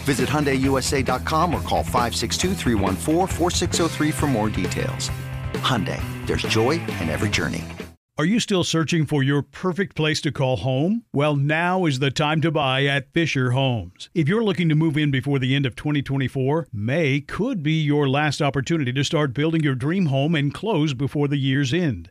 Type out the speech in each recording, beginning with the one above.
Visit HyundaiUSA.com or call 562 for more details. Hyundai, there's joy in every journey. Are you still searching for your perfect place to call home? Well, now is the time to buy at Fischer Homes. If you're looking to move in before the end of 2024, May could be your last opportunity to start building your dream home and close before the year's end.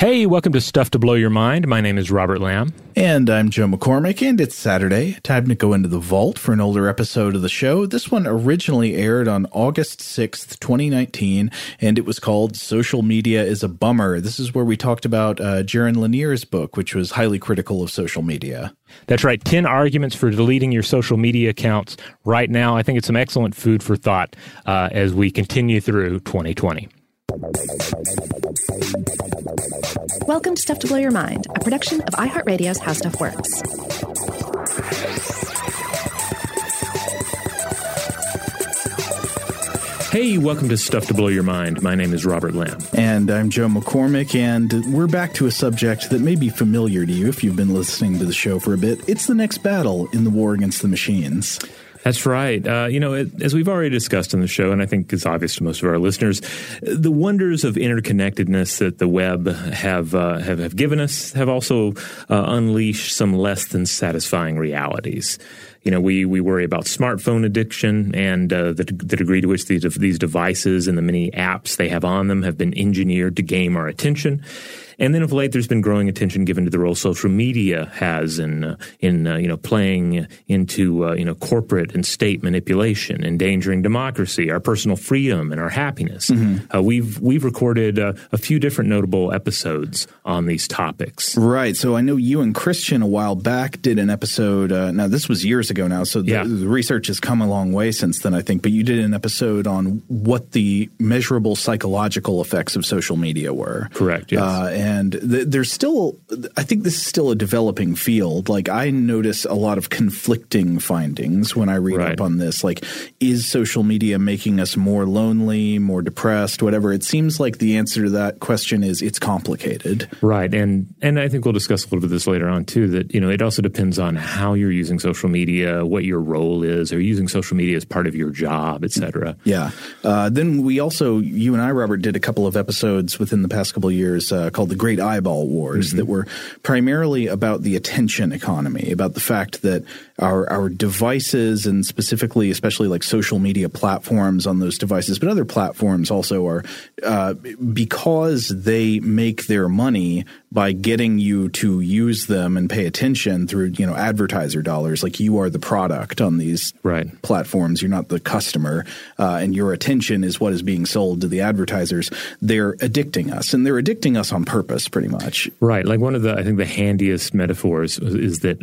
Hey, welcome to Stuff to Blow Your Mind. My name is Robert Lamb. And I'm Joe McCormick, and it's Saturday. Time to go into the vault for an older episode of the show. This one originally aired on August 6th, 2019, and it was called Social Media is a Bummer. This is where we talked about uh, Jaron Lanier's book, which was highly critical of social media. That's right. 10 arguments for deleting your social media accounts right now. I think it's some excellent food for thought uh, as we continue through 2020. Welcome to Stuff to Blow Your Mind, a production of iHeartRadio's How Stuff Works. Hey, welcome to Stuff to Blow Your Mind. My name is Robert Lamb. And I'm Joe McCormick, and we're back to a subject that may be familiar to you if you've been listening to the show for a bit. It's the next battle in the war against the machines. That's right. Uh, you know, it, as we've already discussed on the show, and I think it's obvious to most of our listeners, the wonders of interconnectedness that the web have uh, have, have, given us have also uh, unleashed some less than satisfying realities. You know, we, we worry about smartphone addiction and uh, the, the degree to which these, these devices and the many apps they have on them have been engineered to game our attention. And then of late, there's been growing attention given to the role social media has in uh, in uh, you know playing into uh, you know corporate and state manipulation, endangering democracy, our personal freedom, and our happiness. Mm-hmm. Uh, we've we've recorded uh, a few different notable episodes on these topics. Right. So I know you and Christian a while back did an episode. Uh, now this was years ago now, so the, yeah. the research has come a long way since then. I think, but you did an episode on what the measurable psychological effects of social media were. Correct. Yes. and and th- there's still i think this is still a developing field. Like i notice a lot of conflicting findings when i read right. up on this. Like is social media making us more lonely more depressed whatever? It seems like the answer to that question is it's complicated. Right. And and i think we'll discuss a little bit of this later on too that you know it also depends on how you're using social media what your role is. Are you using social media as part of your job etc yeah. Uh, then we also you and i robert did a couple of episodes within the past couple of years uh, called the great eyeball wars mm-hmm. that were primarily about the attention economy, about the fact that our our devices and specifically, especially like social media platforms on those devices, but other platforms also are uh, because they make their money by getting you to use them and pay attention through you know advertiser dollars. Like you are the product on these right. platforms, you're not the customer, uh, and your attention is what is being sold to the advertisers. They're addicting us, and they're addicting us on purpose, pretty much. Right. Like one of the I think the handiest metaphors is that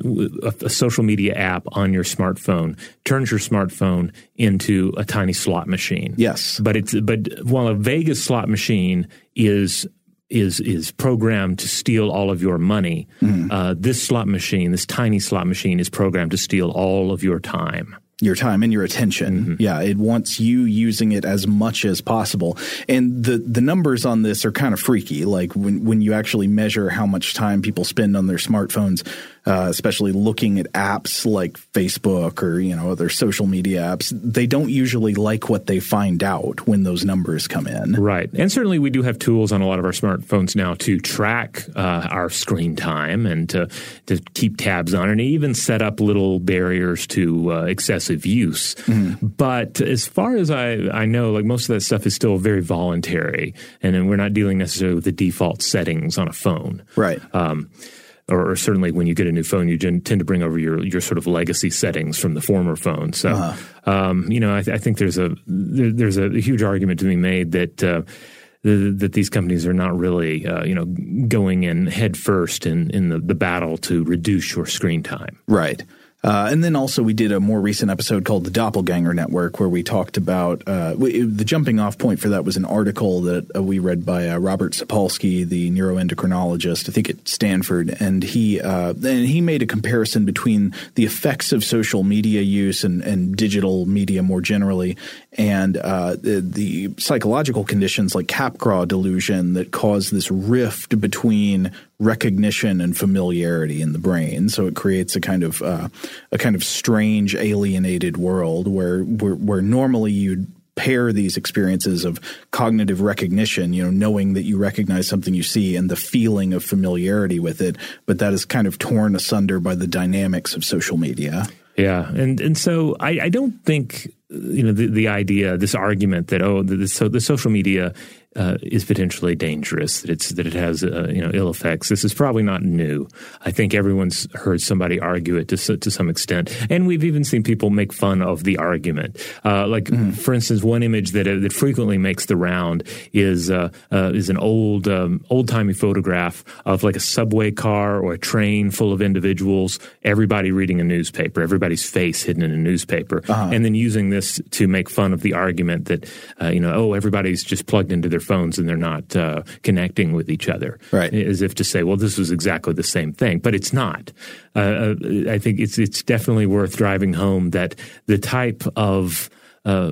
a, social media app on your smartphone turns your smartphone into a tiny slot machine. Yes. But it's but while a Vegas slot machine is is is programmed to steal all of your money. Mm. Uh, this slot machine, this tiny slot machine, is programmed to steal all of your time your time and your attention. Mm-hmm. Yeah, it wants you using it as much as possible. And the the numbers on this are kind of freaky. Like when when you actually measure how much time people spend on their smartphones, uh, especially looking at apps like Facebook or you know other social media apps, they don't usually like what they find out when those numbers come in. Right, and certainly we do have tools on a lot of our smartphones now to track uh, our screen time and to to keep tabs on, it, and even set up little barriers to uh, excessive use. Mm-hmm. But as far as I I know, like most of that stuff is still very voluntary, and we're not dealing necessarily with the default settings on a phone. Right. Um, or, or, certainly when you get a new phone, you tend to bring over your your sort of legacy settings from the former phone. So, uh-huh. um, you know, I, I, think there's a there, there's a huge argument to be made that. Uh, that these companies are not really, uh, you know, going in head first in, in the, the battle to reduce your screen time. Right. Uh, and then also we did a more recent episode called the Doppelganger Network, where we talked about uh, we, the jumping off point for that was an article that uh, we read by uh, Robert Sapolsky, the neuroendocrinologist, I think at Stanford, and he uh, and he made a comparison between the effects of social media use and, and digital media more generally, and uh, the, the psychological conditions like Capgras delusion that cause this rift between recognition and familiarity in the brain. So it creates a kind of uh, a kind of strange alienated world where where, where normally you'd pair these experiences of cognitive recognition, you know, knowing that you recognize something you see and the feeling of familiarity with it, but that is kind of torn asunder by the dynamics of social media. Yeah, and and so I, I don't think you know the, the idea, this argument that oh the, the, so the social media uh, is potentially dangerous. That it's that it has uh, you know ill effects. This is probably not new. I think everyone's heard somebody argue it to to some extent, and we've even seen people make fun of the argument. Uh, like mm. for instance, one image that uh, that frequently makes the round is uh, uh, is an old um, old timey photograph of like a subway car or a train full of individuals, everybody reading a newspaper, everybody's face hidden in a newspaper, uh-huh. and then using this to make fun of the argument that you know oh everybody's just plugged into their phones and they're not uh, connecting with each other. Right. As if to say, well, this was exactly the same thing, but it's not. Uh, uh I think it's it's definitely worth driving home that the type of uh,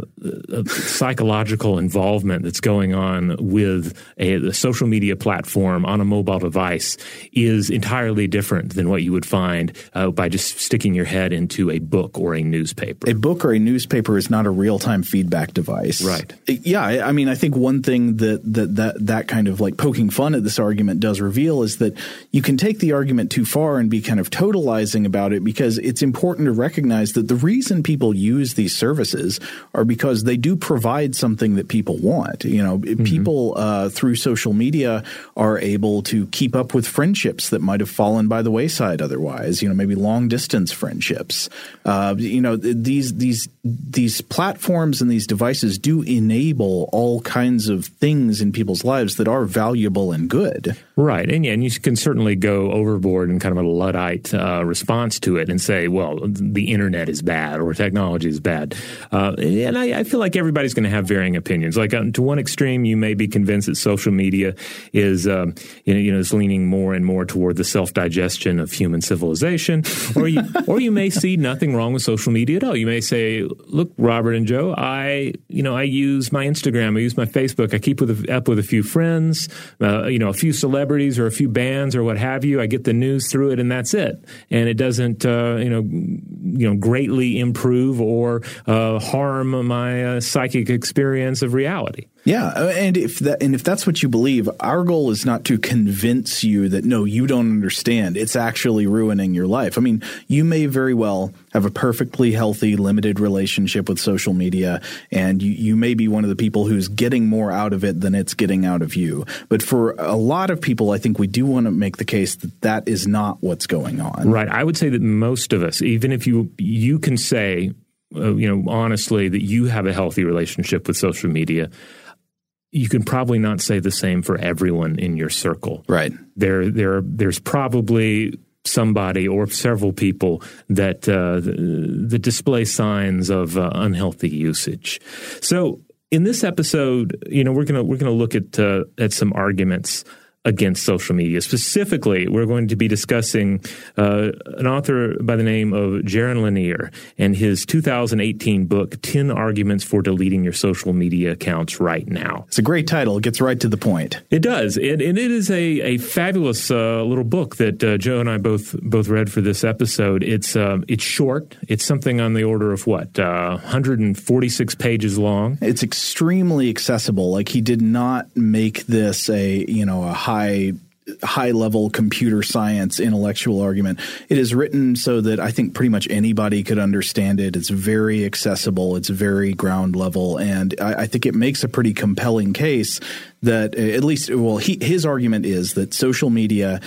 psychological involvement that's going on with a, a, social media platform on a mobile device is entirely different than what you would find uh, by just sticking your head into a book or a newspaper. A book or a newspaper is not a real time feedback device. Right. Yeah. I mean, I think one thing that, that, that, that kind of like poking fun at this argument does reveal is that you can take the argument too far and be kind of totalizing about it because it's important to recognize that the reason people use these services are because they do provide something that people want. You know, mm-hmm. people uh, through social media are able to keep up with friendships that might have fallen by the wayside otherwise. You know, maybe long distance friendships. Uh, you know, these these these platforms and these devices do enable all kinds of things in people's lives that are valuable and good. Right, and yeah, and you can certainly go overboard in kind of a luddite uh, response to it and say, well, the internet is bad or technology is bad. Uh, and I, I, feel like everybody's going to have varying opinions. Like um, to one extreme, you may be convinced that social media is um, you, know, you know is leaning more and more toward the self digestion of human civilization, or you or you may see nothing wrong with social media at all. You may say, look, Robert and Joe, I you know I use my Instagram, I use my Facebook, I keep with up with a few friends, uh, you know, a few celebrities or a few bands or what have you. I get the news through it, and that's it. And it doesn't uh, you know you know greatly improve or uh, harm my uh, psychic experience of reality. Yeah, uh, and if that and if that's what you believe, our goal is not to convince you that no, you don't understand. It's actually ruining your life. I mean, you may very well have a perfectly healthy, limited relationship with social media, and you, you may be one of the people who's getting more out of it than it's getting out of you. But for a lot of people, I think we do want to make the case that that is not what's going on. Right. I would say that most of us, even if you you can say, uh, you know, honestly that you have a healthy relationship with social media you can probably not say the same for everyone in your circle. Right. There, there, there's probably somebody or several people that uh, that display signs of uh, unhealthy usage. So, in this episode, you know, we're gonna we're gonna look at uh, at some arguments against social media. Specifically, we're going to be discussing uh, an author by the name of Jaron Lanier and his 2018 book, 10 Arguments for Deleting Your Social Media Accounts Right Now. It's a great title. It gets right to the point. It does. and it is a, a fabulous uh, little book that uh, Joe and I both both read for this episode. It's uh, it's short. It's something on the order of what, 146 uh, pages long. It's extremely accessible. Like he did not make this a, you know, a high high high level computer science intellectual argument. It is written so that I think pretty much anybody could understand it. It's very accessible. It's very ground level, and I, I think it makes a pretty compelling case that at least well, he, his argument is that social media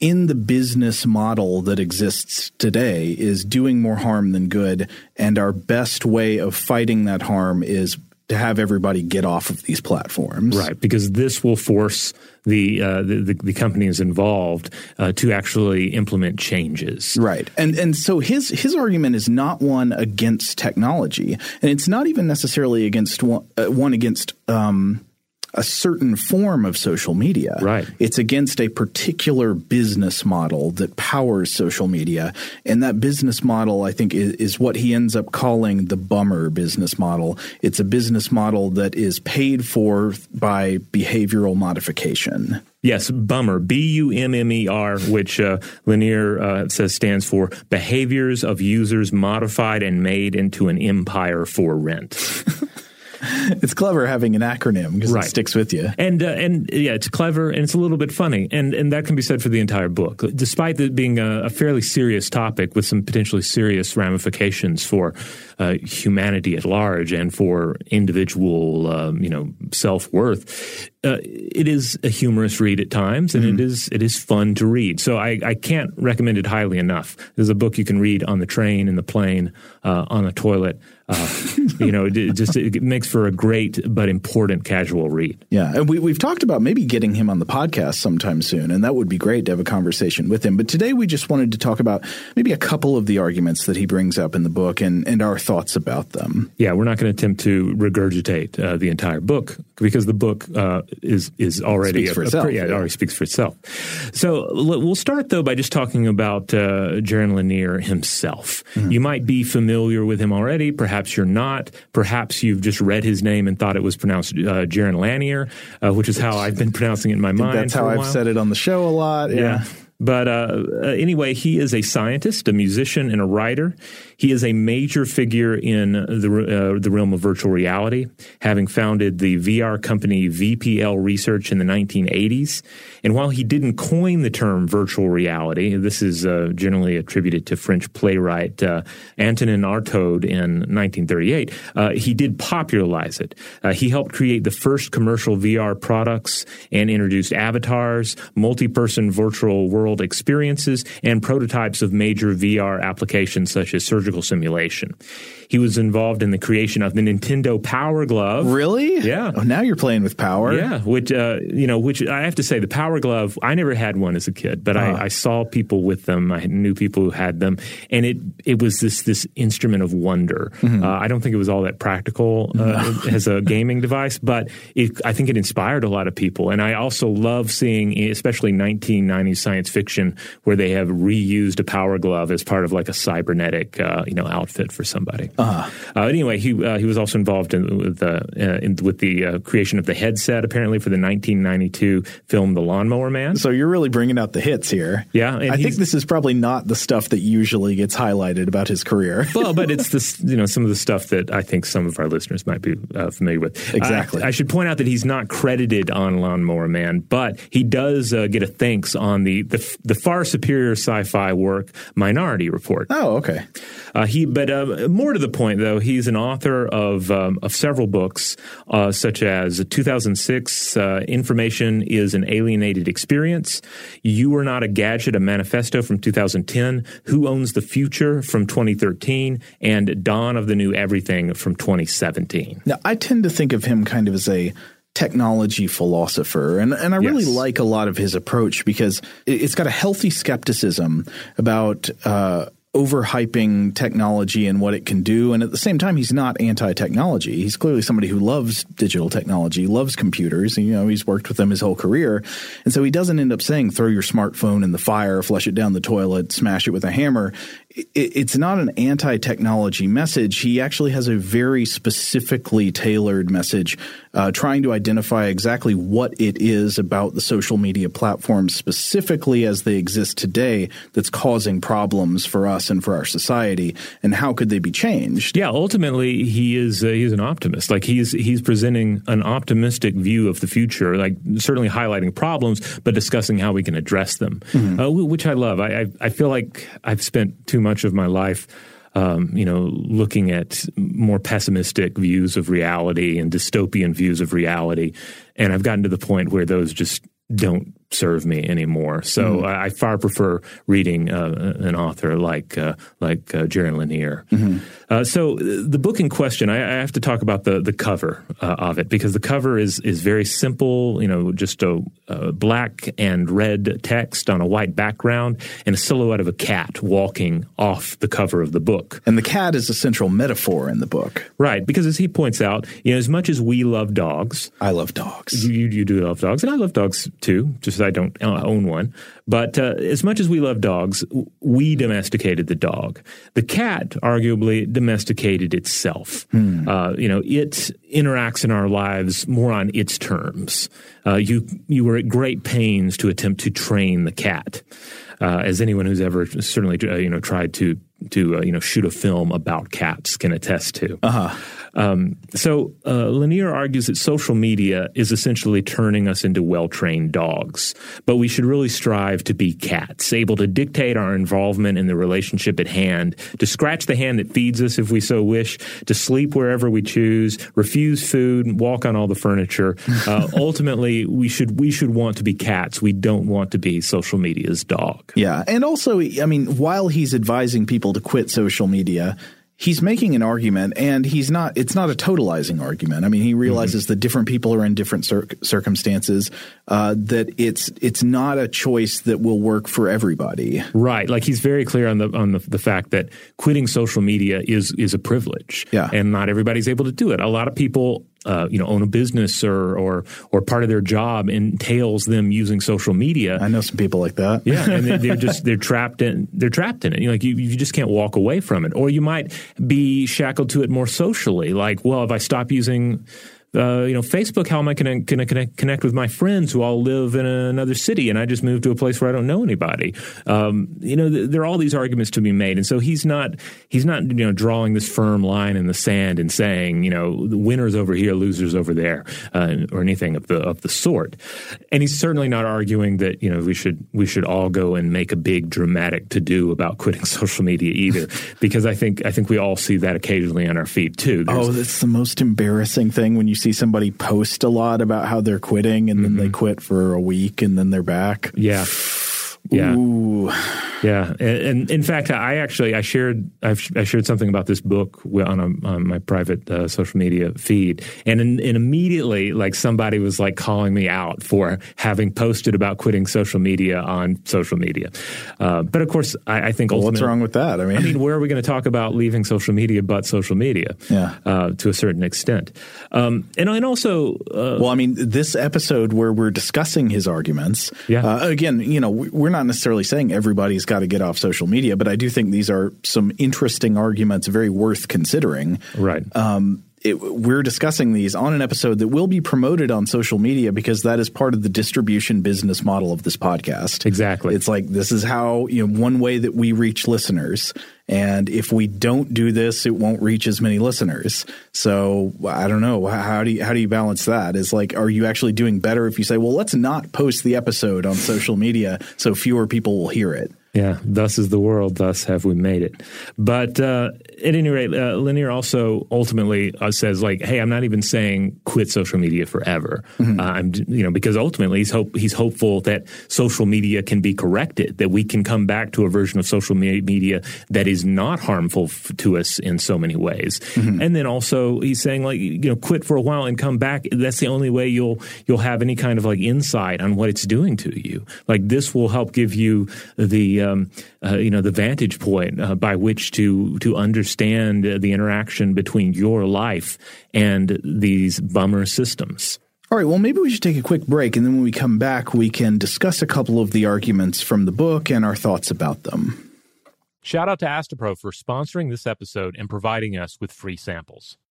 in the business model that exists today is doing more harm than good, and our best way of fighting that harm is to have everybody get off of these platforms. Right, because this will force the uh, the, the, companies involved uh, to actually implement changes. Right, and and so his his argument is not one against technology, and it's not even necessarily against one, uh, one against. Um, a certain form of social media. Right. It's against a particular business model that powers social media. And that business model, I think, is, is, what he ends up calling the bummer business model. It's a business model that is paid for by behavioral modification. Yes, bummer. B U M M E R, which uh, Lanier uh, says stands for behaviors of users modified and made into an empire for rent. it's clever having an acronym because right. it sticks with you. And uh, and yeah, it's clever and it's a little bit funny, and and that can be said for the entire book. Despite it being a, a fairly serious topic with some potentially serious ramifications for uh, humanity at large and for individual, um, you know, self worth. Uh, it is a humorous read at times, and mm-hmm. it is it is fun to read. So I, I can't recommend it highly enough. There's a book you can read on the train, in the plane, uh, on a toilet. Uh, you know, it just it makes for a great but important casual read. Yeah, and we we've talked about maybe getting him on the podcast sometime soon, and that would be great to have a conversation with him. But today we just wanted to talk about maybe a couple of the arguments that he brings up in the book and and our thoughts about them. Yeah, we're not going to attempt to regurgitate uh, the entire book because the book uh, is is already speaks for itself. A, yeah, it already speaks for itself. So we'll start though by just talking about uh, Jaron Lanier himself. Mm-hmm. You might be familiar with him already. Perhaps you're not. Perhaps you've just read his name and thought it was pronounced uh, Jaron Lanier, uh, which is how I've been pronouncing it in my mind. That's how I've said it on the show a lot. yeah. yeah. But uh, uh, anyway, he is a scientist, a musician, and a writer. He is a major figure in the, uh, the realm of virtual reality, having founded the VR company VPL Research in the 1980s. And while he didn't coin the term virtual reality, this is uh, generally attributed to French playwright uh, Antonin Artaud in 1938, uh, he did popularize it. He helped create the first commercial VR products and introduced avatars, multi person virtual world experiences, and prototypes of major VR applications such as surgical simulation. He was involved in the creation of the Nintendo Power Glove. Really? Yeah. Oh, now you're playing with power. Yeah, which uh, you know, which I have to say, the Power Glove. I never had one as a kid, but uh-huh. I, I, saw people with them. I knew people who had them, and it it was this this instrument of wonder. Mm-hmm. Uh, I don't think it was all that practical uh, no. as a gaming device, but it, I think it inspired a lot of people. And I also love seeing, especially 1990s science fiction, where they have reused a Power Glove as part of like a cybernetic uh, you know outfit for somebody. Uh-huh. Uh, anyway, he uh, he was also involved in, with the uh, in, with the uh, creation of the headset apparently for the 1992 film The Lawnmower Man. So you're really bringing out the hits here. Yeah, I think this is probably not the stuff that usually gets highlighted about his career. well, but it's this you know some of the stuff that I think some of our listeners might be uh, familiar with. Exactly. I should point out that he's not credited on Lawnmower Man, but he does get a thanks on the the the far superior sci-fi work Minority Report. Oh, okay. Uh, he, but uh, more to the point, though, he's an author of um, of several books, uh, such as 2006, uh, "Information is an Alienated Experience," "You Are Not a Gadget: A Manifesto" from 2010, "Who Owns the Future" from 2013, and "Dawn of the New Everything" from 2017. Now, I tend to think of him kind of as a technology philosopher. And, and I really Yes. like a lot of his approach because it- it's got a healthy skepticism about uh, overhyping technology and what it can do. And at the same time, he's not anti technology. He's clearly somebody who loves digital technology, loves computers. And, you know, he's worked with them his whole career. And so he doesn't end up saying, throw your smartphone in the fire, flush it down the toilet, smash it with a hammer. It, it's not an anti technology message. He actually has a very specifically tailored message, uh, trying to identify exactly what it is about the social media platforms, specifically as they exist today, that's causing problems for us and for our society, and how could they be changed? Yeah, ultimately, he is uh, he's an optimist. Like he's he's presenting an optimistic view of the future, like certainly highlighting problems, but discussing how we can address them, uh, which I love. I, I I feel like I've spent too much of my life. Um, you know, looking at more pessimistic views of reality and dystopian views of reality, and I've gotten to the point where those just don't serve me anymore. So I, I far prefer reading uh, an author like uh, like uh, Jaron Lanier. Uh, so uh, the book in question, I, I have to talk about the the cover uh, of it because the cover is is very simple. You know, just a, a black and red text on a white background and a silhouette of a cat walking off the cover of the book. And the cat is a central metaphor in the book. Right, because as he points out, you know, as much as we love dogs, I love dogs. you, you, you do love dogs, and I love dogs too. Just I don't own one. But uh, as much as we love dogs, we domesticated the dog. The cat arguably domesticated itself. Uh, you know, it interacts in our lives more on its terms. Uh, you you were at great pains to attempt to train the cat. Uh, as anyone who's ever certainly uh, you know tried to to uh, you know shoot a film about cats can attest to. Um, so uh, Lanier argues that social media is essentially turning us into well-trained dogs, but we should really strive to be cats, able to dictate our involvement in the relationship at hand, to scratch the hand that feeds us if we so wish, to sleep wherever we choose, refuse food, walk on all the furniture. Uh, ultimately, we should we should want to be cats. We don't want to be social media's dog. Yeah. And also, I mean, while he's advising people to quit social media, he's making an argument and he's not, it's not a totalizing argument. I mean, he realizes that different people are in different cir- circumstances, uh, that it's, it's not a choice that will work for everybody. Right. Like he's very clear on the on the, the fact that quitting social media is is a privilege. Yeah. And not everybody's able to do it. A lot of people uh, you know, own a business or, or or part of their job entails them using social media. I know some people like that. Yeah, and they, they're just they're trapped in they're trapped in it. You know, like you, you just can't walk away from it, or you might be shackled to it more socially. Like, well, if I stop using. Uh, you know, Facebook. How am I going to connect, with my friends who all live in another city, and I just moved to a place where I don't know anybody? Um, you know, th- there are all these arguments to be made, and so he's not he's not you know drawing this firm line in the sand and saying you know the winners over here, losers over there, uh, or anything of the of the sort. And he's certainly not arguing that you know we should we should all go and make a big dramatic to do about quitting social media either, because I think I think we all see that occasionally on our feed too. There's- Oh, that's the most embarrassing thing when you see somebody post a lot about how they're quitting and then they mm-hmm. quit for a week and then they're back. yeah. Yeah. Ooh. Yeah, and, and in fact, I actually I shared I've, I shared something about this book on, a, on my private uh, social media feed, and and immediately like somebody was like calling me out for having posted about quitting social media on social media. Uh, but of course, I, I think Well, what's wrong with that? I mean, I mean, where are we going to talk about leaving social media but social media? Yeah. uh, to a certain extent, um, and and also uh, Well, I mean, this episode where we're discussing his arguments, Yeah. uh, again, you know, we- we're not necessarily saying everybody's got to get off social media, but I do think these are some interesting arguments, very worth considering. right. Um, it, we're discussing these on an episode that will be promoted on social media because that is part of the distribution business model of this podcast. Exactly. It's like this is how, you know, one way that we reach listeners. And if we don't do this, it won't reach as many listeners. So I don't know. How do you, how do you balance that? Is like, are you actually doing better if you say, well, let's not post the episode on social media so fewer people will hear it? Yeah, thus is the world, thus have we made it. But uh, at any rate, uh, Lanier also ultimately uh, says, like, hey, I'm not even saying quit social media forever. Mm-hmm. Uh, I'm, you know, because ultimately he's hope he's hopeful that social media can be corrected, that we can come back to a version of social media that is not harmful f- to us in so many ways. Mm-hmm. And then also he's saying, like, you know, quit for a while and come back. That's the only way you'll you'll have any kind of like insight on what it's doing to you. Like this will help give you the um, uh, you know the vantage point uh, by which to to understand the interaction between your life and these bummer systems. All right, well, maybe we should take a quick break, and then when we come back, we can discuss a couple of the arguments from the book and our thoughts about them. Shout out to Astepro for sponsoring this episode and providing us with free samples.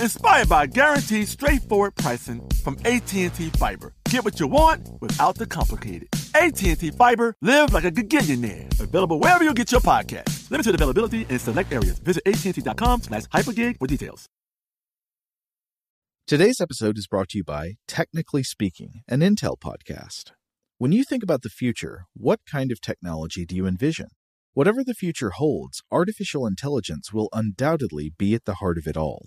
inspired by guaranteed straightforward pricing from AT&T Fiber. Get what you want without the complicated. AT&T Fiber, live like a gigillionaire. Available wherever you get your podcast. Limited availability in select areas. Visit AT&T.com slash hypergig for details. Today's episode is brought to you by Technically Speaking, an Intel podcast. When you think about the future, what kind of technology do you envision? Whatever the future holds, artificial intelligence will undoubtedly be at the heart of it all.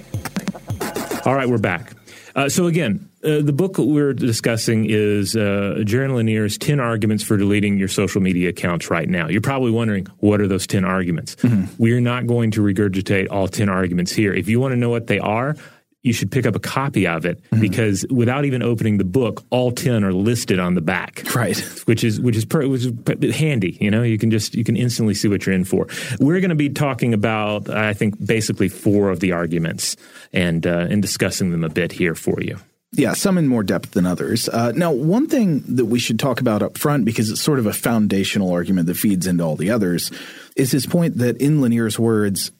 All right, we're back. Uh, so again, uh, the book we're discussing is uh, Jaron Lanier's 10 Arguments for Deleting Your Social Media Accounts Right Now. You're probably wondering, what are those 10 arguments? Mm-hmm. We're not going to regurgitate all 10 arguments here. If you want to know what they are, you should pick up a copy of it mm-hmm. because without even opening the book, all ten are listed on the back. Right, which is which is, per, which is handy. You know, you can just you can instantly see what you're in for. We're going to be talking about, I think, basically four of the arguments and uh, and discussing them a bit here for you. Yeah, some in more depth than others. Uh, now, one thing that we should talk about up front, because it's sort of a foundational argument that feeds into all the others, is his point that, in Lanier's words,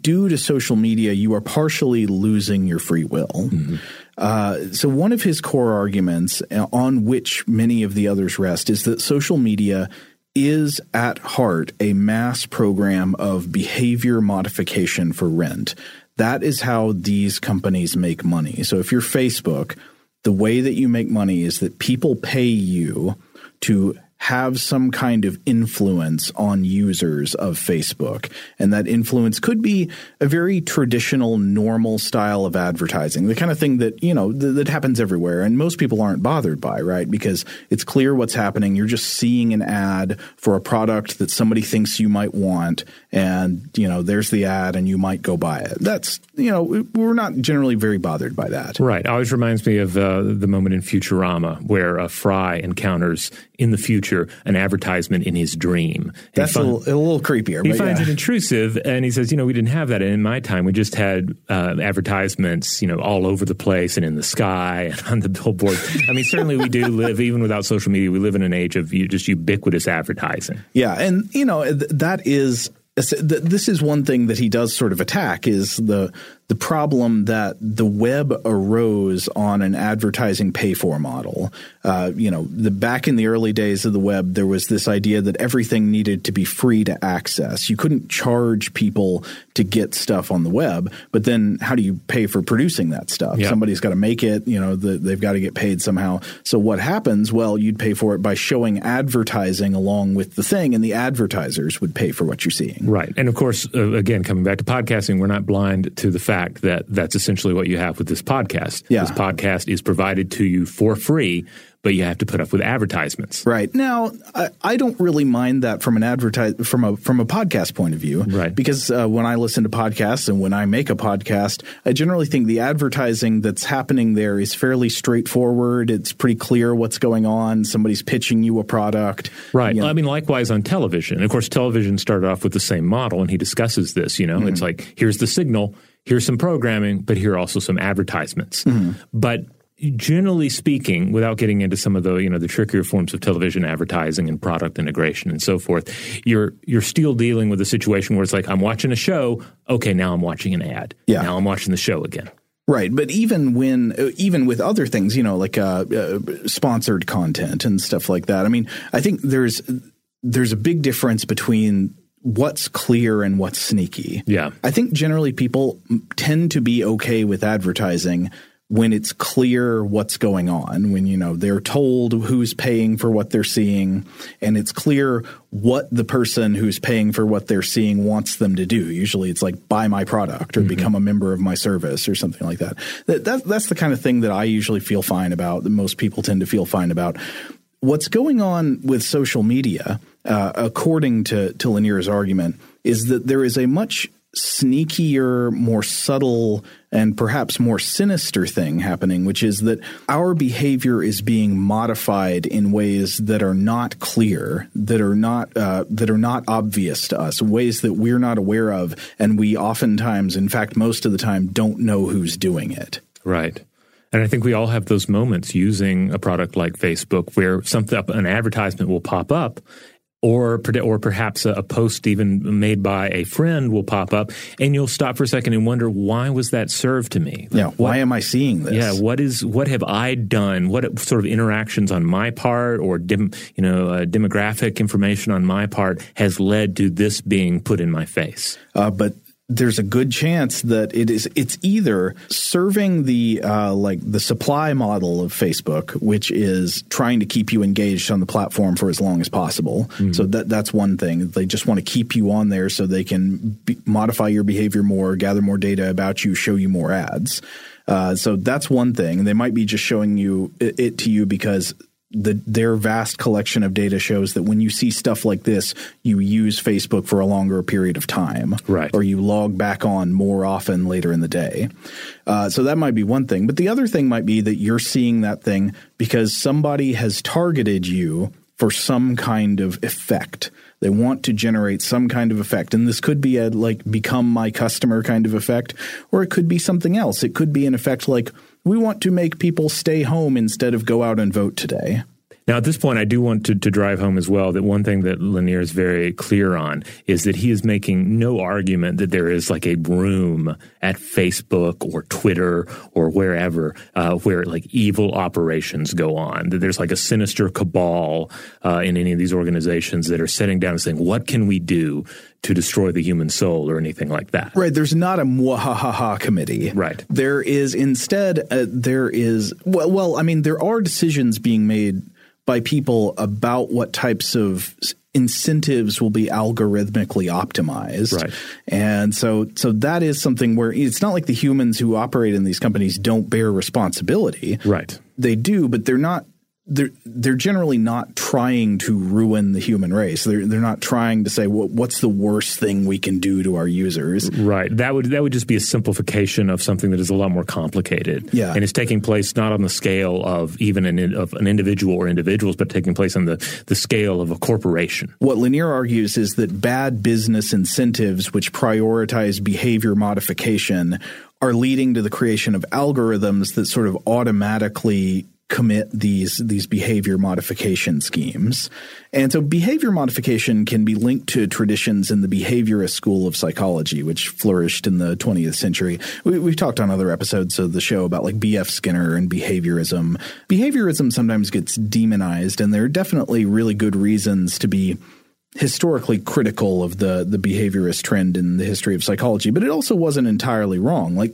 due to social media, you are partially losing your free will. Mm-hmm. Uh, so, one of his core arguments, uh, on which many of the others rest, is that social media is at heart a mass program of behavior modification for rent. That is how these companies make money. So, if you're Facebook, the way that you make money is that people pay you to have some kind of influence on users of Facebook. And that influence could be a very traditional, normal style of advertising, the kind of thing that, you know, th- that happens everywhere. And most people aren't bothered by, right? Because it's clear what's happening. You're just seeing an ad for a product that somebody thinks you might want. And, you know, there's the ad and you might go buy it. That's, you know, we're not generally very bothered by that. Right. Always reminds me of uh, the moment in Futurama where uh, Fry encounters in the future an advertisement in his dream. That's find, a, little, a, little, creepier. He finds yeah. it intrusive, and he says, "You know, we didn't have that in my time. We just had uh, advertisements, you know, all over the place and in the sky and on the billboard. I mean, certainly we do live, even without social media, we live in an age of just ubiquitous advertising. Yeah, and you know that is this is one thing that he does sort of attack is the the problem that the web arose on an advertising pay for model. Uh, you know, the back in the early days of the web, there was this idea that everything needed to be free to access. You couldn't charge people to get stuff on the web, but then how do you pay for producing that stuff? Somebody's got to make it. You know, the, they've got to get paid somehow. So what happens? Well, you'd pay for it by showing advertising along with the thing, and the advertisers would pay for what you're seeing. Right, and of course, uh, again, coming back to podcasting, we're not blind to the fact fact that that's essentially what you have with this podcast. Yeah. This podcast is provided to you for free, but you have to put up with advertisements. Right now, I, I don't really mind that from an advertise from a from a podcast point of view, right? Because uh, when I listen to podcasts and when I make a podcast, I generally think the advertising that's happening there is fairly straightforward. It's pretty clear what's going on. Somebody's pitching you a product, right? You know. I mean, likewise on television. Of course, television started off with the same model, and he discusses this. You know, mm-hmm. it's like here's the signal here's some programming, but here are also some advertisements. Mm-hmm. But generally speaking, without getting into some of the you know the trickier forms of television advertising and product integration and so forth, you're you're still dealing with a situation where it's like I'm watching a show, okay, now I'm watching an ad, yeah, now I'm watching the show again. Right, but even when, even with other things, you know, like uh, uh, sponsored content and stuff like that. I mean, I think there's there's a big difference between what's clear and what's sneaky. Yeah. I think generally people tend to be okay with advertising when it's clear what's going on, when you know they're told who's paying for what they're seeing, and it's clear what the person who's paying for what they're seeing wants them to do. Usually, it's like buy my product or mm-hmm. become a member of my service or something like that. that. That that's the kind of thing that I usually feel fine about. That most people tend to feel fine about. What's going on with social media uh, according to, to Lanier's argument, is that there is a much sneakier, more subtle, and perhaps more sinister thing happening, which is that our behavior is being modified in ways that are not clear, that are not uh, that are not obvious to us, ways that we're not aware of, and we oftentimes, in fact, most of the time, don't know who's doing it. Right. And I think we all have those moments using a product like Facebook where something an advertisement will pop up or or perhaps a, post even made by a friend will pop up, and you'll stop for a second and wonder why was that served to me? Like, yeah, what, why am I seeing this? Yeah, what is what have I done? What sort of interactions on my part or dim, you know uh, demographic information on my part has led to this being put in my face? Uh, but there's a good chance that it is it's either serving the uh, like the supply model of Facebook, which is trying to keep you engaged on the platform for as long as possible. Mm-hmm. So that that's one thing. They just want to keep you on there so they can be, modify your behavior more, gather more data about you, show you more ads. Uh, so that's one thing. They might be just showing you it, it to you because the, their vast collection of data shows that when you see stuff like this, you use Facebook for a longer period of time, right? Or you log back on more often later in the day. Uh, so that might be one thing, but the other thing might be that you're seeing that thing because somebody has targeted you for some kind of effect. They want to generate some kind of effect. And this could be a like become my customer kind of effect, or it could be something else. It could be an effect like we want to make people stay home instead of go out and vote today. Now, at this point, I do want to, to drive home as well that one thing that Lanier is very clear on is that he is making no argument that there is like a room at Facebook or Twitter or wherever uh, where like evil operations go on. That there's like a sinister cabal uh, in any of these organizations that are sitting down and saying, "What can we do to destroy the human soul or anything like that. Right. There's not a mwahaha committee. Right. There is instead, uh, there is, well, well, I mean, there are decisions being made by people about what types of incentives will be algorithmically optimized. Right. And so so that is something where it's not like the humans who operate in these companies don't bear responsibility. Right. They do, but they're not they're they're generally not trying to ruin the human race. They're they're not trying to say well, what's the worst thing we can do to our users. Right. That would that would just be a simplification of something that is a lot more complicated. Yeah. And it's taking place not on the scale of even an of an individual or individuals, but taking place on the the scale of a corporation. What Lanier argues is that bad business incentives which prioritize behavior modification are leading to the creation of algorithms that sort of automatically commit these these behavior modification schemes. And so behavior modification can be linked to traditions in the behaviorist school of psychology, which flourished in the 20th century. We, have talked on other episodes of the show about like B.F. Skinner and behaviorism. Behaviorism sometimes gets demonized, and there are definitely really good reasons to be historically critical of the the behaviorist trend in the history of psychology, but it also wasn't entirely wrong. Like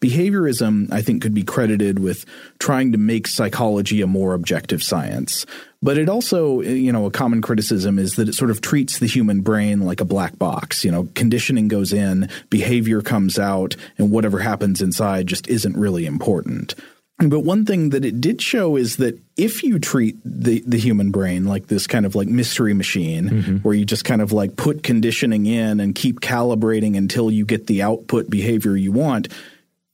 behaviorism, I think could be credited with trying to make psychology a more objective science. But it also, you know, a common criticism is that it sort of treats the human brain like a black box. You know, conditioning goes in, behavior comes out, and whatever happens inside just isn't really important. But one thing that it did show is that if you treat the, the human brain like this kind of like mystery machine mm-hmm. where you just kind of like put conditioning in and keep calibrating until you get the output behavior you want,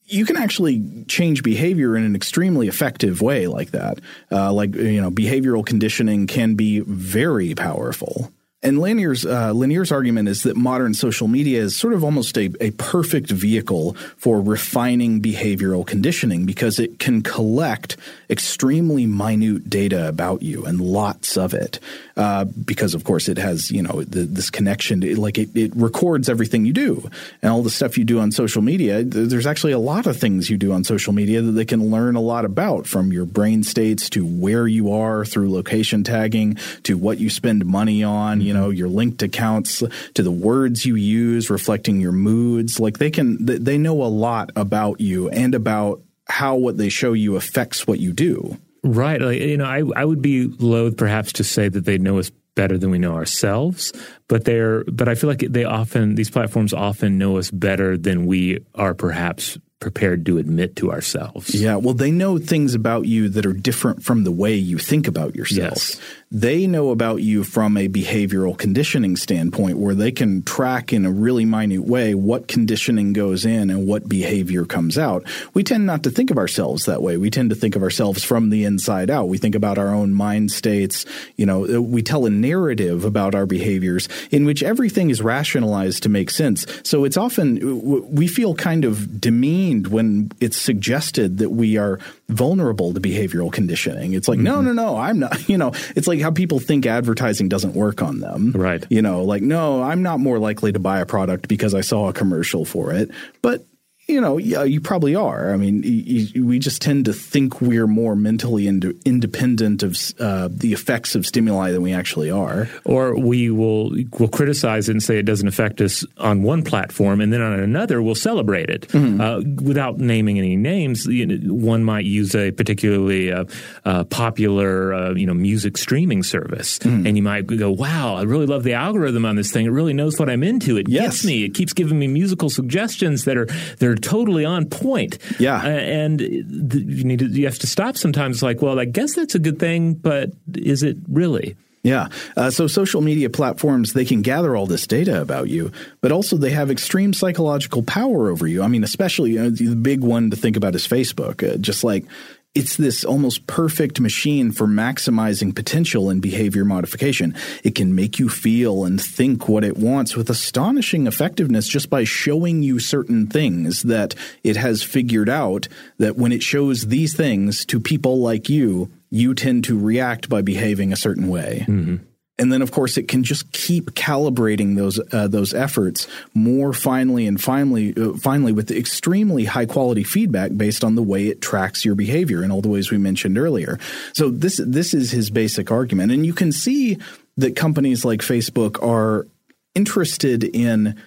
you can actually change behavior in an extremely effective way like that. Uh, like, you know, behavioral conditioning can be very powerful. And Lanier's, uh, Lanier's argument is that modern social media is sort of almost a, a perfect vehicle for refining behavioral conditioning because it can collect extremely minute data about you and lots of it. Uh, because of course it has you know the, this connection to, like it, it records everything you do and all the stuff you do on social media there's actually a lot of things you do on social media that they can learn a lot about from your brain states to where you are through location tagging to what you spend money on you know your linked accounts to the words you use reflecting your moods like they can they know a lot about you and about how what they show you affects what you do Right. Like, you know, I, I would be loath perhaps to say that they know us better than we know ourselves, but they're, but I feel like they often, these platforms often know us better than we are perhaps prepared to admit to ourselves. Yeah, well, they know things about you that are different from the way you think about yourself. Yes. They know about you from a behavioral conditioning standpoint where they can track in a really minute way what conditioning goes in and what behavior comes out. We tend not to think of ourselves that way. We tend to think of ourselves from the inside out. We think about our own mind states. You know, uh, we tell a narrative about our behaviors in which everything is rationalized to make sense. So it's often, we feel kind of demeaned when it's suggested that we are vulnerable to behavioral conditioning. It's like, mm-hmm. no, no, no, I'm not, you know, it's like how people think advertising doesn't work on them. Right. You know, like, no, I'm not more likely to buy a product because I saw a commercial for it. But you know, yeah, you probably are. I mean, you, we just tend to think we're more mentally ind- independent of uh, the effects of stimuli than we actually are. Or we will will criticize it and say it doesn't affect us on one platform, and then on another we'll celebrate it mm-hmm. uh, without naming any names. One might use a particularly uh, uh popular, uh, you know, music streaming service, mm-hmm. and you might go, "Wow, I really love the algorithm on this thing. It really knows what I'm into. It yes. gets me. It keeps giving me musical suggestions that are that are totally on point. Yeah, uh, and the, you need to, you have to stop sometimes. Like, well, I guess that's a good thing, but is it really? Yeah. Uh, so social media platforms, they can gather all this data about you, but also they have extreme psychological power over you. I mean, especially uh, the big one to think about is Facebook. Uh, just like it's this almost perfect machine for maximizing potential in behavior modification. It can make you feel and think what it wants with astonishing effectiveness just by showing you certain things that it has figured out that when it shows these things to people like you, you tend to react by behaving a certain way. Mm-hmm and then of course it can just keep calibrating those uh, those efforts more finely and finally uh, finally with extremely high quality feedback based on the way it tracks your behavior in all the ways we mentioned earlier. So this this is his basic argument, and you can see that companies like Facebook are interested in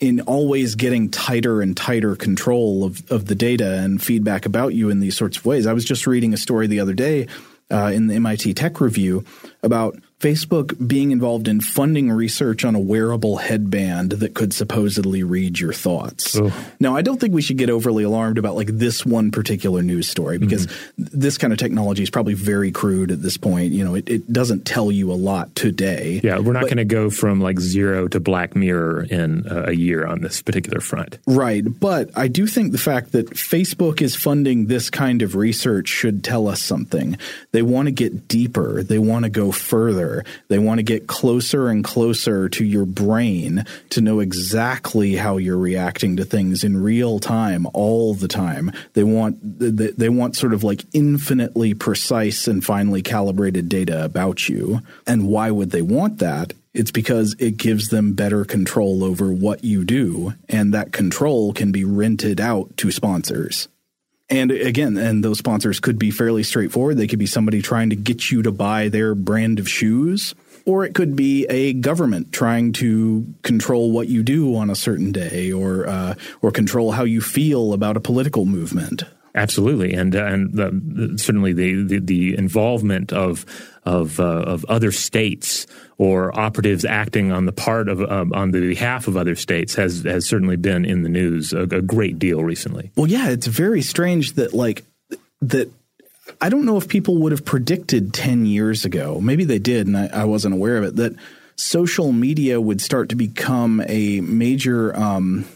in always getting tighter and tighter control of, of the data and feedback about you in these sorts of ways. I was just reading a story the other day uh, in the MIT Tech Review about Facebook being involved in funding research on a wearable headband that could supposedly read your thoughts. Ugh. Now, I don't think we should get overly alarmed about like this one particular news story because mm-hmm. this kind of technology is probably very crude at this point. You know, it, it doesn't tell you a lot today. Yeah, we're not going to go from like zero to Black Mirror in uh, a year on this particular front. Right. But I do think the fact that Facebook is funding this kind of research should tell us something. They want to get deeper, they want to go further. They want to get closer and closer to your brain to know exactly how you're reacting to things in real time all the time. They want they want sort of like infinitely precise and finely calibrated data about you. And why would they want that? It's because it gives them better control over what you do, and that control can be rented out to sponsors. And again, and those sponsors could be fairly straightforward. They could be somebody trying to get you to buy their brand of shoes, or it could be a government trying to control what you do on a certain day, or uh, or control how you feel about a political movement. Absolutely, and uh, and the, certainly the, the, the involvement of of uh, of other states or operatives acting on the part of um, on the behalf of other states has has certainly been in the news a, a great deal recently. Well, yeah, it's very strange that like that. I don't know if people would have predicted ten years ago. Maybe they did, and I, I wasn't aware of it. That social media would start to become a major um,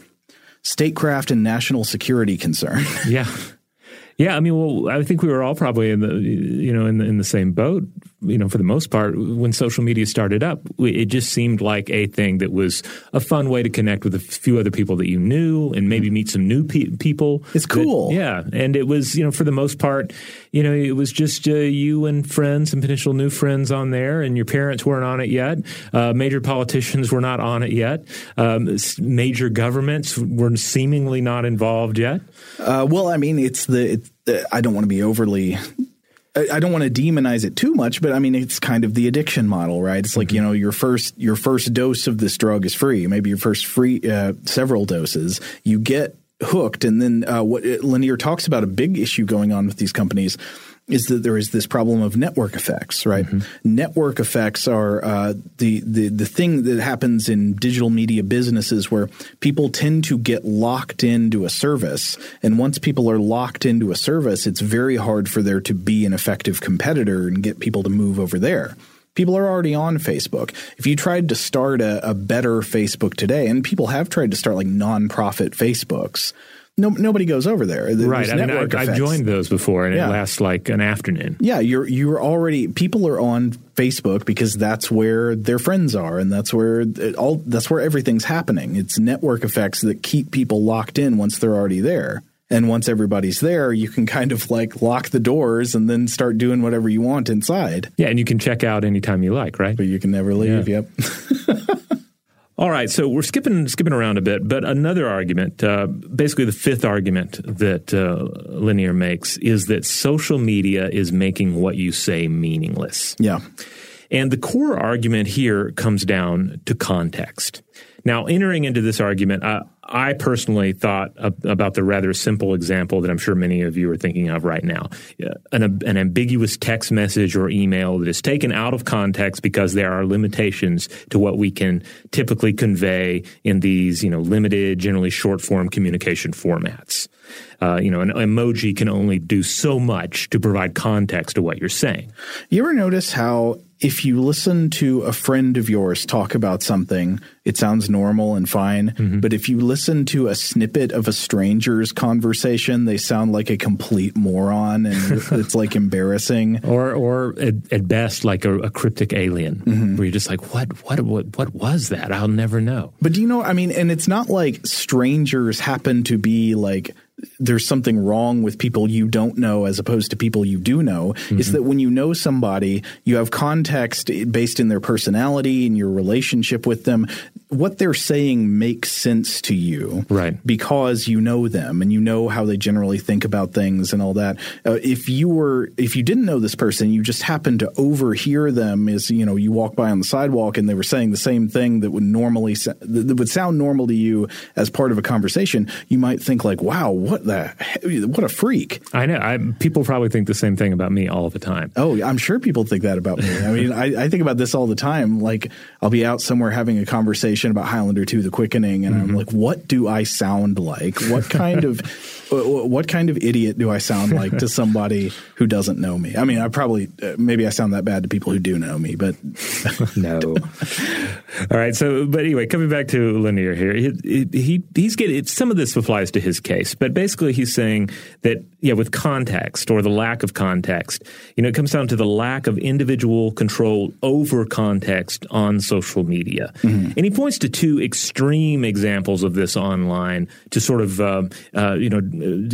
statecraft and national security concern. yeah. Yeah, I mean, well, I think we were all probably in the you know in the in the same boat. You know, for the most part, when social media started up, it just seemed like a thing that was a fun way to connect with a few other people that you knew and maybe meet some new pe- people. It's cool. That, yeah, and it was you know for the most part, you know, it was just uh, you and friends and potential new friends on there, and your parents weren't on it yet. Uh, major politicians were not on it yet. Um, major governments were seemingly not involved yet. Uh, well, I mean, it's the. It, I don't want to be overly I don't want to demonize it too much, but I mean it's kind of the addiction model, right? It's like mm-hmm. you know your first your first dose of this drug is free, maybe your first free uh, several doses. You get hooked, and then uh, what Lanier talks about a big issue going on with these companies is that there is this problem of network effects, right? Mm-hmm. Network effects are uh, the, the the thing that happens in digital media businesses where people tend to get locked into a service, and once people are locked into a service, it's very hard for there to be an effective competitor and get people to move over there. People are already on Facebook. If you tried to start a, a better Facebook today, and people have tried to start like nonprofit Facebooks, no, nobody goes over there. There's right. I mean, I, have joined those before, and yeah. it lasts like an afternoon. Yeah, you're you're already people are on Facebook because that's where their friends are, and that's where uh, all that's where everything's happening. It's network effects that keep people locked in once they're already there. And once everybody's there, you can kind of like lock the doors and then start doing whatever you want inside. Yeah, and you can check out anytime you like, right? But you can never leave. Yeah. Yep. All right, so we're skipping skipping around a bit, but another argument, uh, basically the fifth argument that uh, Lanier makes, is that social media is making what you say meaningless. Yeah. And the core argument here comes down to context. Now, entering into this argument, I personally thought about the rather simple example that I'm sure many of you are thinking of right now. An, an, ambiguous text message or email that is taken out of context because there are limitations to what we can typically convey in these, you know, limited, generally short form communication formats. Uh, you know, an emoji can only do so much to provide context to what you're saying. You ever notice how if you listen to a friend of yours talk about something, it sounds normal and fine. Mm-hmm. But if you listen to a snippet of a stranger's conversation, they sound like a complete moron and it's like embarrassing. Or, or at, at best, like a, a cryptic alien, mm-hmm. where you're just like, what, what, what, what was that? I'll never know. But do you know? I mean, and it's not like strangers happen to be like there's something wrong with people you don't know as opposed to people you do know mm-hmm. is that when you know somebody, you have context based in their personality and your relationship with them. What they're saying makes sense to you, right? Because you know them and you know how they generally think about things and all that. Uh, if you were, if you didn't know this person, you just happened to overhear them as you know you walk by on the sidewalk and they were saying the same thing that would normally that would sound normal to you as part of a conversation. You might think like, "Wow." what the what a freak. I know. I, people probably think the same thing about me all the time. Oh, I'm sure people think that about me. I mean, I, I, think about this all the time. Like, I'll be out somewhere having a conversation about Highlander 2: The Quickening, and mm-hmm. I'm like, what do I sound like? What kind of what kind of idiot do I sound like to somebody who doesn't know me? I mean, I probably uh, maybe I sound that bad to people who do know me, but no. All right. So, but anyway, coming back to Lanier here, he, he he's getting some of this applies to his case, but basically he's saying that yeah, with context or the lack of context, you know, it comes down to the lack of individual control over context on social media, mm-hmm. and he points to two extreme examples of this online to sort of uh, uh, you know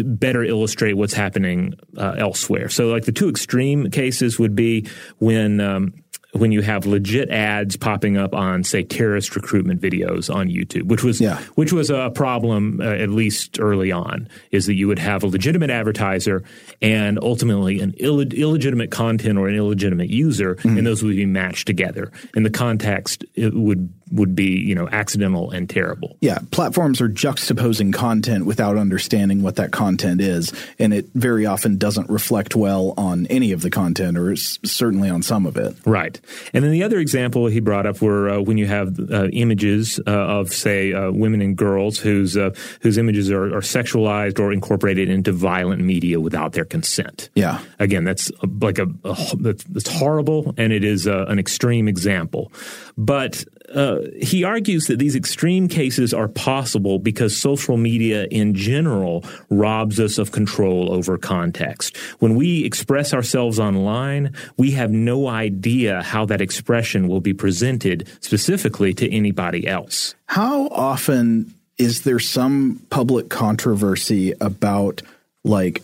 better illustrate what's happening uh, elsewhere. So, like the two extreme cases would be when um, when you have legit ads popping up on, say, terrorist recruitment videos on YouTube, which was yeah. which was a problem uh, at least early on, is that you would have a legitimate advertiser and ultimately an Ill- illegitimate content or an illegitimate user, mm-hmm. and those would be matched together. And the context would would be you know accidental and terrible. Yeah, platforms are juxtaposing content without understanding what that content is, and it very often doesn't reflect well on any of the content, or certainly on some of it. Right. And then the other example he brought up were uh, when you have uh, images uh, of, say, uh, women and girls whose uh, whose images are, are, sexualized or incorporated into violent media without their consent. Yeah. Again, that's like a, a that's, that's, horrible, and it is uh, an extreme example. But uh, he argues that these extreme cases are possible because social media in general robs us of control over context. When we express ourselves online, we have no idea how that expression will be presented specifically to anybody else. How often is there some public controversy about like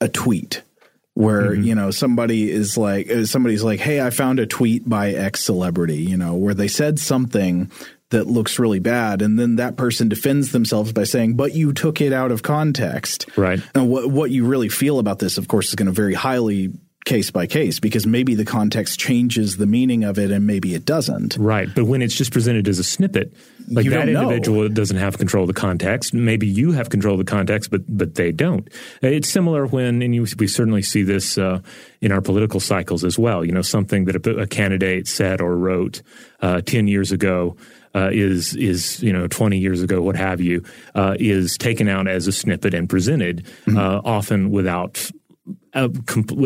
a tweet? Where mm-hmm. you know somebody is like uh, somebody's like hey i found a tweet by x celebrity you know where they said something that looks really bad and then that person defends themselves by saying but you took it out of context right and what what you really feel about this of course is going to vary highly case by case because maybe the context changes the meaning of it and maybe it doesn't. Right. But when it's just presented as a snippet, like you that individual doesn't have control of the context. Maybe you have control of the context, but but they don't. It's similar when, and you, we certainly see this uh, in our political cycles as well. You know, something that a, a candidate said or wrote uh, ten years ago. Uh, is is you know twenty years ago, what have you, uh, is taken out as a snippet and presented, mm-hmm. Uh, often without uh,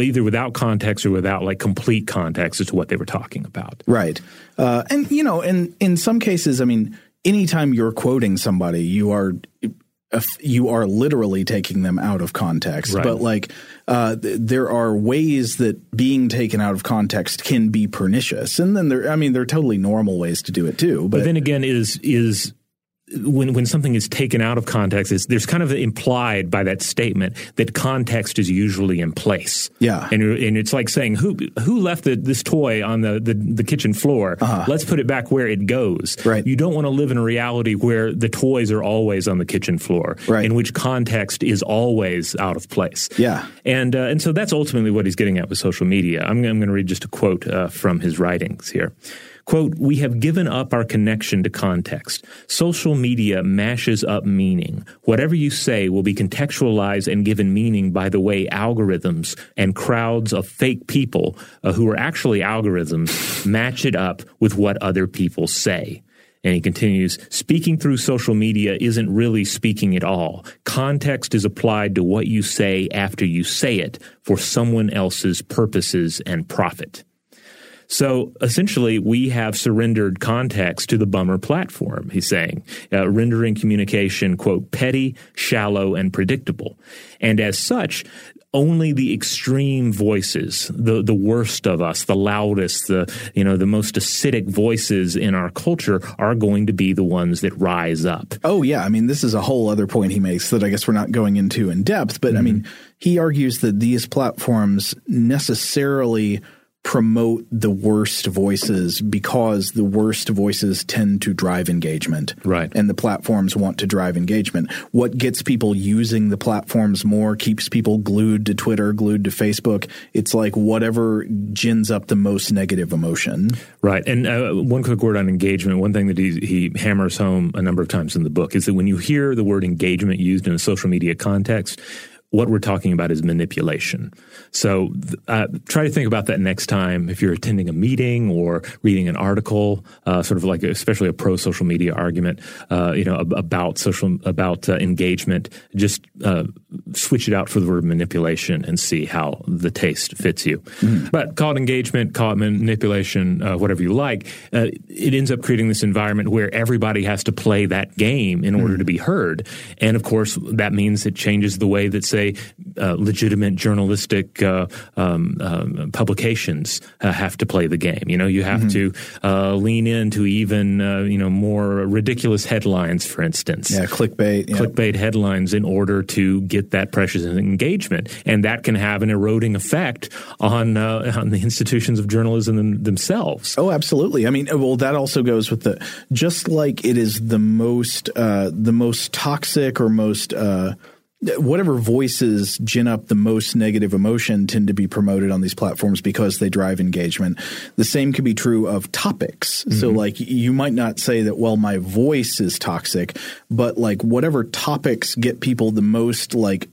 either without context or without like complete context as to what they were talking about. Right. Uh, and you know, in in some cases, I mean, anytime you're quoting somebody, you are you are literally taking them out of context. Right. But like, uh, th- there are ways that being taken out of context can be pernicious, and then there, I mean, there are totally normal ways to do it too. But, but then again, is is when when something is taken out of context, there's kind of implied by that statement that context is usually in place. Yeah, and and it's like saying who who left the, this toy on the, the, the kitchen floor? Uh-huh. Let's put it back where it goes. Right. You don't want to live in a reality where the toys are always on the kitchen floor. Right. In which context is always out of place. Yeah. And uh, and so that's ultimately what he's getting at with social media. I'm, I'm going to read just a quote uh, from his writings here. Quote, we have given up our connection to context. Social media mashes up meaning. Whatever you say will be contextualized and given meaning by the way algorithms and crowds of fake people uh, who are actually algorithms match it up with what other people say. And he continues, speaking through social media isn't really speaking at all. Context is applied to what you say after you say it for someone else's purposes and profit. So essentially, we have surrendered context to the bummer platform, he's saying, uh, rendering communication, quote, petty, shallow, and predictable. And as such, only the extreme voices, the the worst of us, the loudest, the you know the most acidic voices in our culture are going to be the ones that rise up. Oh yeah, I mean this is a whole other point he makes that I guess we're not going into in depth, but mm-hmm. I mean he argues that these platforms necessarily promote the worst voices because the worst voices tend to drive engagement. Right. And the platforms want to drive engagement. What gets people using the platforms more, keeps people glued to Twitter, glued to Facebook. It's like whatever gins up the most negative emotion. Right. And uh, one quick word on engagement. One thing that he, he hammers home a number of times in the book is that when you hear the word engagement used in a social media context, what we're talking about is manipulation. So uh, try to think about that next time if you're attending a meeting or reading an article, uh, sort of like especially a pro social media argument, uh, you know, about social about uh, engagement. Just uh, switch it out for the word manipulation and see how the taste fits you. Mm. But call it engagement, call it manipulation, uh, whatever you like. it ends up creating this environment where everybody has to play that game in order mm. to be heard, and of course that means it changes the way that say legitimate journalistic uh, um, uh, publications uh, have to play the game. You know, you have mm-hmm. to uh, lean into even uh, you know more ridiculous headlines, for instance. Yeah, clickbait. Clickbait headlines in order to get that precious engagement, and that can have an eroding effect on uh, on the institutions of journalism them, themselves. Oh, absolutely. I mean, uh, well, that also goes with the just like it is the most uh, the most toxic or most whatever voices gin up the most negative emotion tend to be promoted on these platforms because they drive engagement. The same can be true of topics. Mm-hmm. So like you might not say that well my voice is toxic, but like whatever topics get people the most like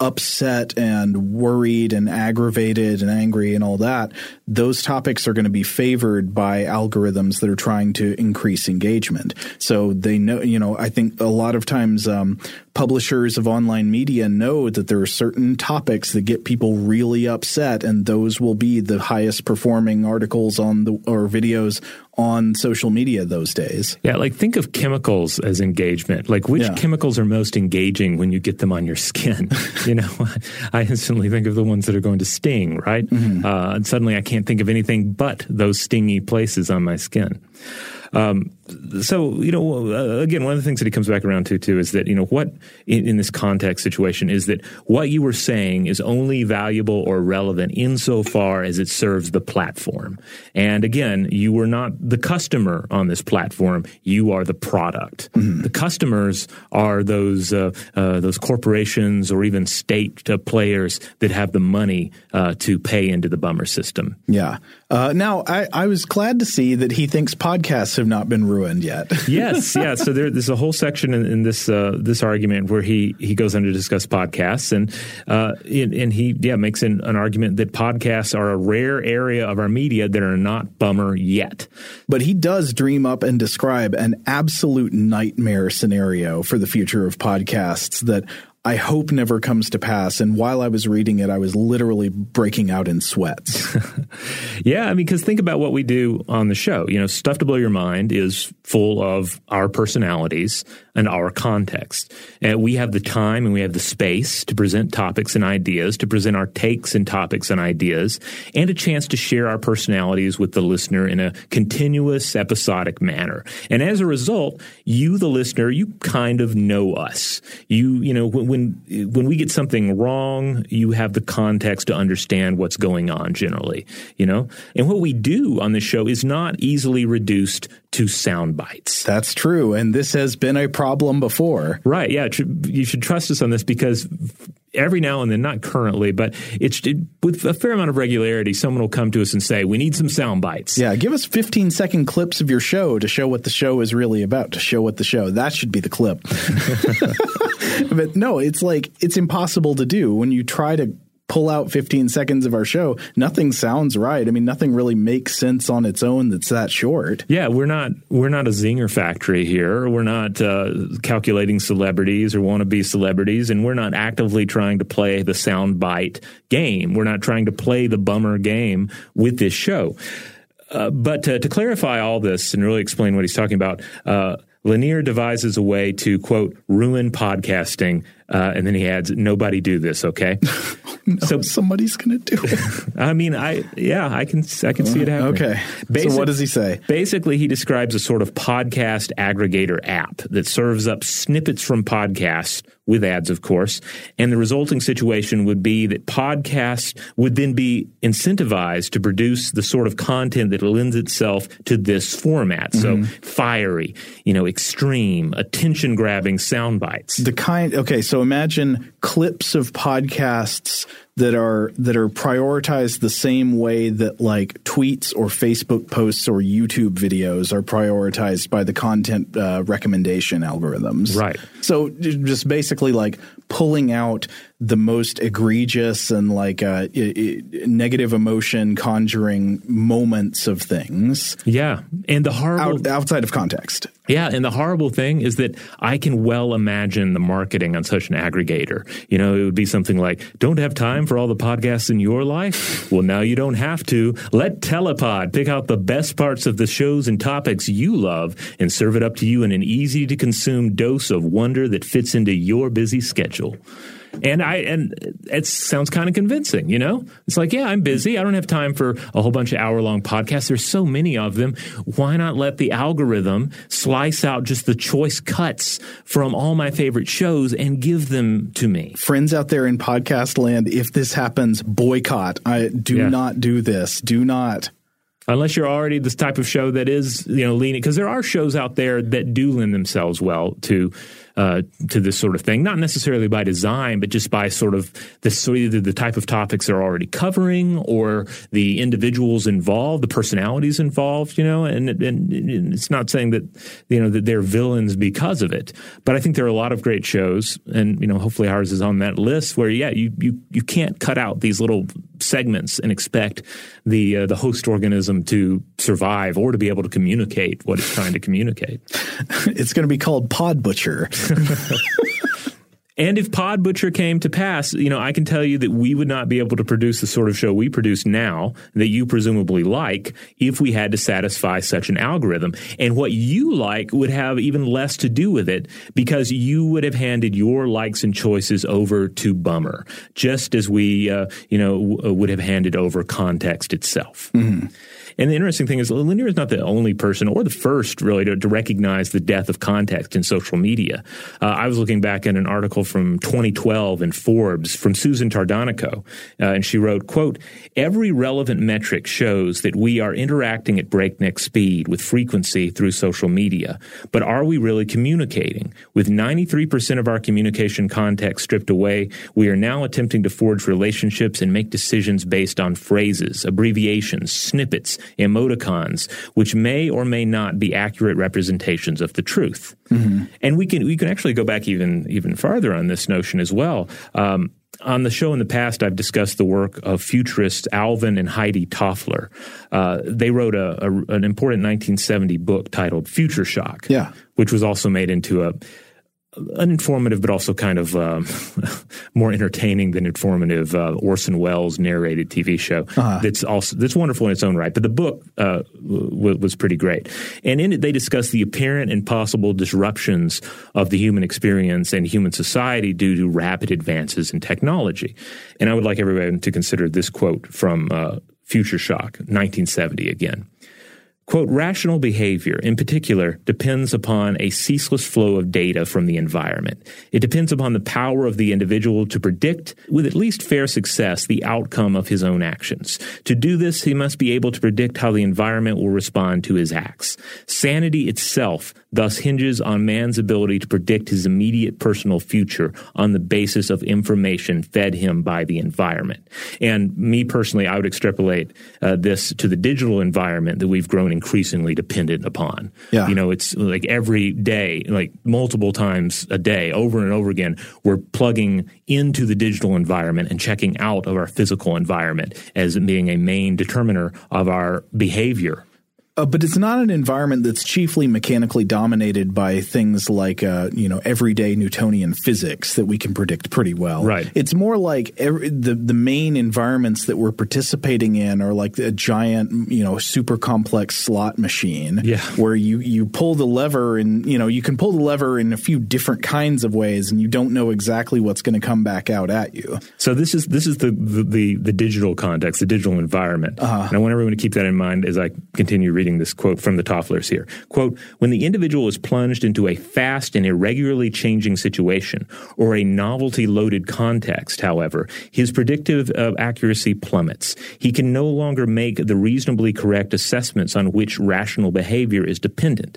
upset and worried and aggravated and angry and all that, those topics are going to be favored by algorithms that are trying to increase engagement. So they know, you know, I think a lot of times um, publishers of online media know that there are certain topics that get people really upset, and those will be the highest performing articles on the or videos on social media those days. Yeah, like think of chemicals as engagement. Like which yeah. chemicals are most engaging when you get them on your skin? you know, I instantly think of the ones that are going to sting, right? Mm-hmm. Uh, and suddenly I can't think of anything but those stingy places on my skin. Um, so you know, uh, again, one of the things that he comes back around to too is that you know what in, in, this context situation is that what you were saying is only valuable or relevant insofar as it serves the platform. And again, you were not the customer on this platform; you are the product. Mm-hmm. The customers are those uh, uh, those corporations or even state uh, players that have the money uh, to pay into the bummer system. Yeah. Uh, now, I, I was glad to see that he thinks podcasts have not been ruined yet. yes, yeah. So there, there's a whole section in, in this uh, this argument where he he goes on to discuss podcasts, and uh, and he yeah makes an, an argument that podcasts are a rare area of our media that are not bummer yet. But he does dream up and describe an absolute nightmare scenario for the future of podcasts that I hope never comes to pass. And while I was reading it, I was literally breaking out in sweats. yeah, I mean, because think about what we do on the show. You know, Stuff to Blow Your Mind is full of our personalities and our context. And we have the time and we have the space to present topics and ideas, to present our takes and topics and ideas, and a chance to share our personalities with the listener in a continuous, episodic manner. And as a result, you, the listener, you kind of know us. You, you know, when, when we get something wrong, you have the context to understand what's going on generally, you know? And what we do on the show is not easily reduced to sound bites. That's true. And this has been a problem before. Right. Yeah. You should trust us on this because every now and then, not currently, but it's it, with a fair amount of regularity, someone will come to us and say, "We need some sound bites." Yeah, give us 15 second clips of your show to show what the show is really about. To show what the show that should be the clip. but no, it's like it's impossible to do when you try to pull out 15 seconds of our show, nothing sounds right. I mean, nothing really makes sense on its own that's that short. Yeah, we're not we're not a zinger factory here. We're not uh, calculating celebrities or wannabe celebrities, and we're not actively trying to play the soundbite game. We're not trying to play the bummer game with this show. Uh, but to, to, clarify all this and really explain what he's talking about, uh, Lanier devises a way to quote ruin podcasting, uh, and then he adds, "Nobody do this, okay?" no, so somebody's going to do it. I mean, I yeah, I can I can see it happening. Okay. Basic, so what does he say? Basically, he describes a sort of podcast aggregator app that serves up snippets from podcasts with ads, of course. And the resulting situation would be that podcasts would then be incentivized to produce the sort of content that lends itself to this format. Mm-hmm. So fiery, you know, extreme, attention grabbing sound bites. The kind, okay, so imagine clips of podcasts that are that are prioritized the same way that like tweets or Facebook posts or YouTube videos are prioritized by the content uh, recommendation algorithms. Right. So just basically like pulling out the most egregious and like uh, I- I- negative emotion conjuring moments of things. Yeah, and the horrible Out, outside of context. Yeah, and the horrible thing is that I can well imagine the marketing on such an aggregator. You know, it would be something like, "Don't have time for all the podcasts in your life? Well, now you don't have to. Let Telepod pick out the best parts of the shows and topics you love and serve it up to you in an easy to consume dose of wonder that fits into your busy schedule." And I and it sounds kind of convincing, you know? It's like, yeah, I'm busy. I don't have time for a whole bunch of hour long podcasts. There's so many of them. Why not let the algorithm slice out just the choice cuts from all my favorite shows and give them to me? Friends out there in podcast land, if this happens, boycott. I do Yeah. not do this. Do not. Unless you're already this type of show that is, you know, leaning because there are shows out there that do lend themselves well to uh, to this sort of thing, not necessarily by design, but just by sort of the sort of the type of topics they're already covering or the individuals involved, the personalities involved, you know, and, and, and it's not saying that you know that they're villains because of it, but I think there are a lot of great shows, and you know, hopefully ours is on that list where yeah, you you you can't cut out these little segments and expect the uh, the host organism to survive or to be able to communicate what it's trying to communicate. It's going to be called Pod Butcher. And if Pod Butcher came to pass, you know, I can tell you that we would not be able to produce the sort of show we produce now that you presumably like if we had to satisfy such an algorithm. And what you like would have even less to do with it because you would have handed your likes and choices over to Bummer, just as we, uh, you know, w- would have handed over context itself. And the interesting thing is, Lanier is not the only person or the first really to, to recognize the death of context in social media. Uh, I was looking back at an article from 2012 in Forbes from Susan Tardanico, uh, and she wrote, quote, every relevant metric shows that we are interacting at breakneck speed with frequency through social media. But are we really communicating? With 93% of our communication context stripped away, we are now attempting to forge relationships and make decisions based on phrases, abbreviations, snippets, emoticons, which may or may not be accurate representations of the truth. And we can we can actually go back even even farther on this notion as well. Um, on the show in the past, I've discussed the work of futurists Alvin and Heidi Toffler. Uh, they wrote a, a, an important 1970 book titled Future Shock, Yeah. which was also made into a uninformative, but also kind of um, more entertaining than informative uh, Orson Welles narrated TV show. Uh-huh. That's also that's wonderful in its own right. But the book uh, w- was pretty great, and in it they discuss the apparent and possible disruptions of the human experience and human society due to rapid advances in technology. And I would like everyone to consider this quote from uh, Future Shock, 1970 again. Quote, rational behavior in particular depends upon a ceaseless flow of data from the environment. It depends upon the power of the individual to predict with at least fair success the outcome of his own actions. To do this, he must be able to predict how the environment will respond to his acts. Sanity itself thus hinges on man's ability to predict his immediate personal future on the basis of information fed him by the environment. And me personally, I would extrapolate uh, this to the digital environment that we've grown increasingly dependent upon. Yeah. You know, it's like every day, like multiple times a day, over and over again, we're plugging into the digital environment and checking out of our physical environment as being a main determiner of our behavior uh, but it's not an environment that's chiefly mechanically dominated by things like, uh, you know, everyday Newtonian physics that we can predict pretty well. Right. It's more like every, the the main environments that we're participating in are like a giant, you know, super complex slot machine. Yeah. Where you you pull the lever and you know you can pull the lever in a few different kinds of ways, and you don't know exactly what's going to come back out at you. So this is this is the the the, the digital context, the digital environment, uh-huh. and I want everyone to keep that in mind as I continue reading this quote from the Tofflers here. Quote, when the individual is plunged into a fast and irregularly changing situation or a novelty loaded context, however, his predictive uh, accuracy plummets. He can no longer make the reasonably correct assessments on which rational behavior is dependent.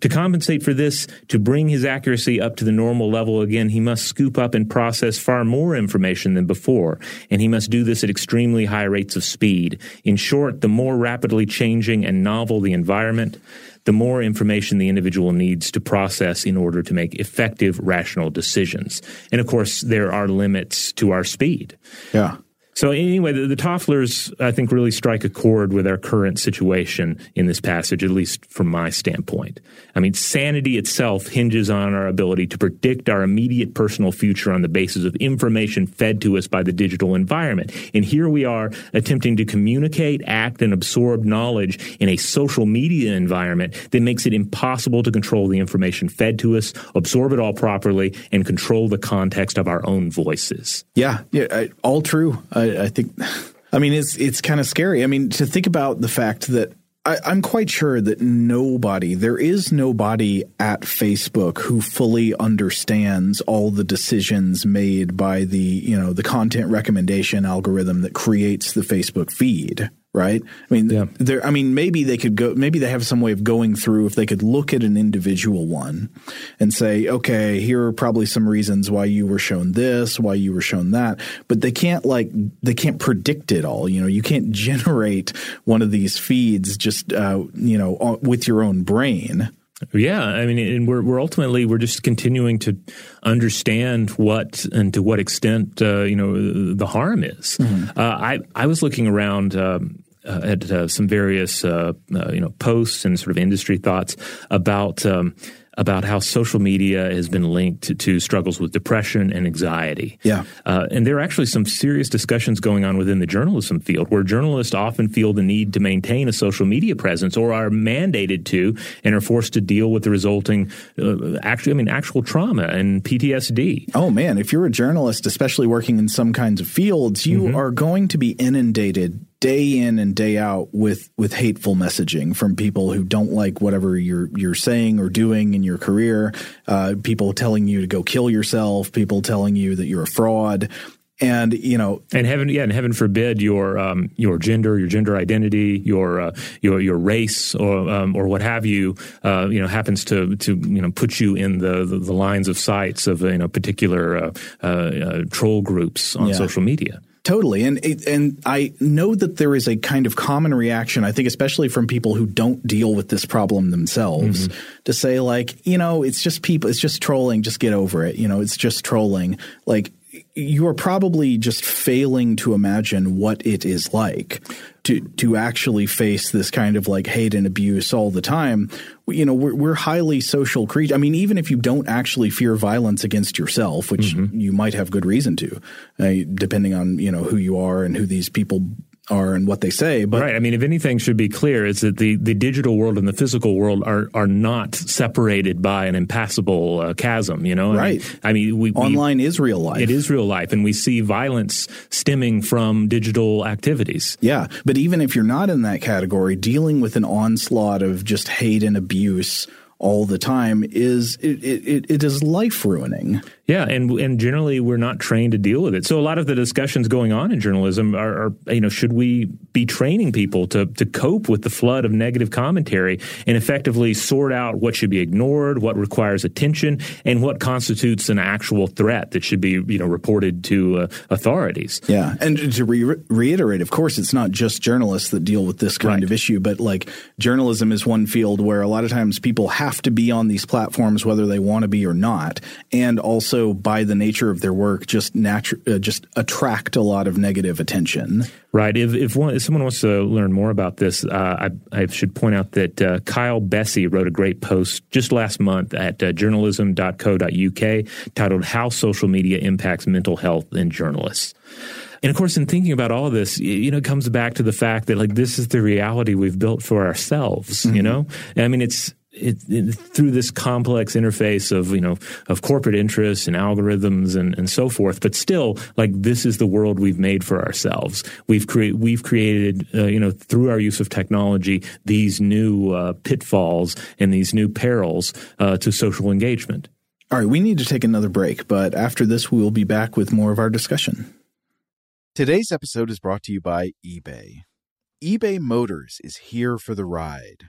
To compensate for this, to bring his accuracy up to the normal level again, he must scoop up and process far more information than before, and he must do this at extremely high rates of speed. In short, the more rapidly changing and novel the environment, the more information the individual needs to process in order to make effective, rational decisions. And of course, there are limits to our speed. Yeah. So anyway, the, the Tofflers, I think, really strike a chord with our current situation in this passage, at least from my standpoint. I mean, sanity itself hinges on our ability to predict our immediate personal future on the basis of information fed to us by the digital environment. And here we are attempting to communicate, act, and absorb knowledge in a social media environment that makes it impossible to control the information fed to us, absorb it all properly, and control the context of our own voices. Yeah, yeah, all true. I, think, I mean, it's it's kind of scary. I mean, to think about the fact that I, am quite sure that nobody, there is nobody at Facebook who fully understands all the decisions made by the, you know, the content recommendation algorithm that creates the Facebook feed right? I mean, yeah. there. I mean, maybe they could go. Maybe they have some way of going through if they could look at an individual one and say, okay, here are probably some reasons why you were shown this, why you were shown that. But they can't like they can't predict it all. You know, you can't generate one of these feeds just uh, you know with your own brain. Yeah, I mean, and we're we're ultimately we're just continuing to understand what and to what extent uh, you know the harm is. Mm-hmm. Uh, I I was looking around. Um, uh, at uh, some various uh, uh, you know posts and sort of industry thoughts about um, about how social media has been linked to, to struggles with depression and anxiety. Yeah. Uh, and there are actually some serious discussions going on within the journalism field where journalists often feel the need to maintain a social media presence or are mandated to and are forced to deal with the resulting, uh, actually, I mean, actual trauma and PTSD. Oh, man. If you're a journalist, especially working in some kinds of fields, you mm-hmm. are going to be inundated day in and day out with with hateful messaging from people who don't like whatever you're you're saying or doing in your career. Uh, people telling you to go kill yourself. People telling you that you're a fraud. And you know, and heaven, yeah, and heaven forbid your um, your gender, your gender identity, your uh, your your race, or um, or what have you, uh, you know, happens to to you know put you in the the, the lines of sights of you know particular uh, uh, uh troll groups on yeah. social media. Totally. And and I know that there is a kind of common reaction, I think especially from people who don't deal with this problem themselves mm-hmm. to say like, you know, it's just people it's just trolling, just get over it. You know, it's just trolling. Like you are probably just failing to imagine what it is like. to to actually face this kind of like hate and abuse all the time. You know, we're, we're highly social creatures. I mean, even if you don't actually fear violence against yourself, which mm-hmm. you might have good reason to, uh, depending on you know who you are and who these people are and what they say. But right. I mean, if anything should be clear, is that the, the digital world and the physical world are are not separated by an impassable uh, chasm. You know, right? I mean, I mean we, online we, is real life. It is real life, and we see violence stemming from digital activities. Yeah, but even if you're not in that category, dealing with an onslaught of just hate and abuse all the time is it, it, it is life ruining. Yeah, and and generally we're not trained to deal with it. So a lot of the discussions going on in journalism are, are, you know should we be training people to to cope with the flood of negative commentary and effectively sort out what should be ignored, what requires attention, and what constitutes an actual threat that should be you know reported to uh, authorities. Yeah, and to re- reiterate, of course, it's not just journalists that deal with this kind right. of issue, but like journalism is one field where a lot of times people have to be on these platforms whether they want to be or not, and also also, by the nature of their work, just natu- uh, just attract a lot of negative attention. Right. If if, one, if someone wants to learn more about this, uh, I, I, should point out that uh, Kyle Bessey wrote a great post just last month at uh, journalism.co.uk titled "How Social Media Impacts Mental Health in Journalists." And of course, in thinking about all this, you know, it comes back to the fact that like this is the reality we've built for ourselves. Mm-hmm. You know, I mean, it's it, it, through this complex interface of you know of corporate interests and algorithms and, and so forth. But still, like this is the world we've made for ourselves. We've created we've created uh, you know through our use of technology these new uh, pitfalls and these new perils uh, to social engagement. All right, we need to take another break, but after this, we will be back with more of our discussion. Today's episode is brought to you by eBay. eBay Motors is here for the ride.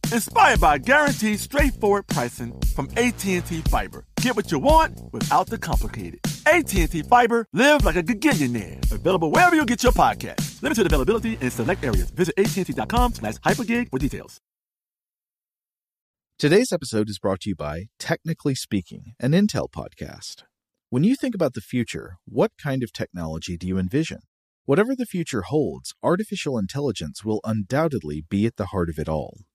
Inspired by guaranteed straightforward pricing from AT&T Fiber. Get what you want without the complicated. AT&T Fiber, live like a gigillionaire. Available wherever you get your podcast. Limited availability in select areas. Visit AT&T.com slash hypergig for details. Today's episode is brought to you by Technically Speaking, an Intel podcast. When you think about the future, what kind of technology do you envision? Whatever the future holds, artificial intelligence will undoubtedly be at the heart of it all.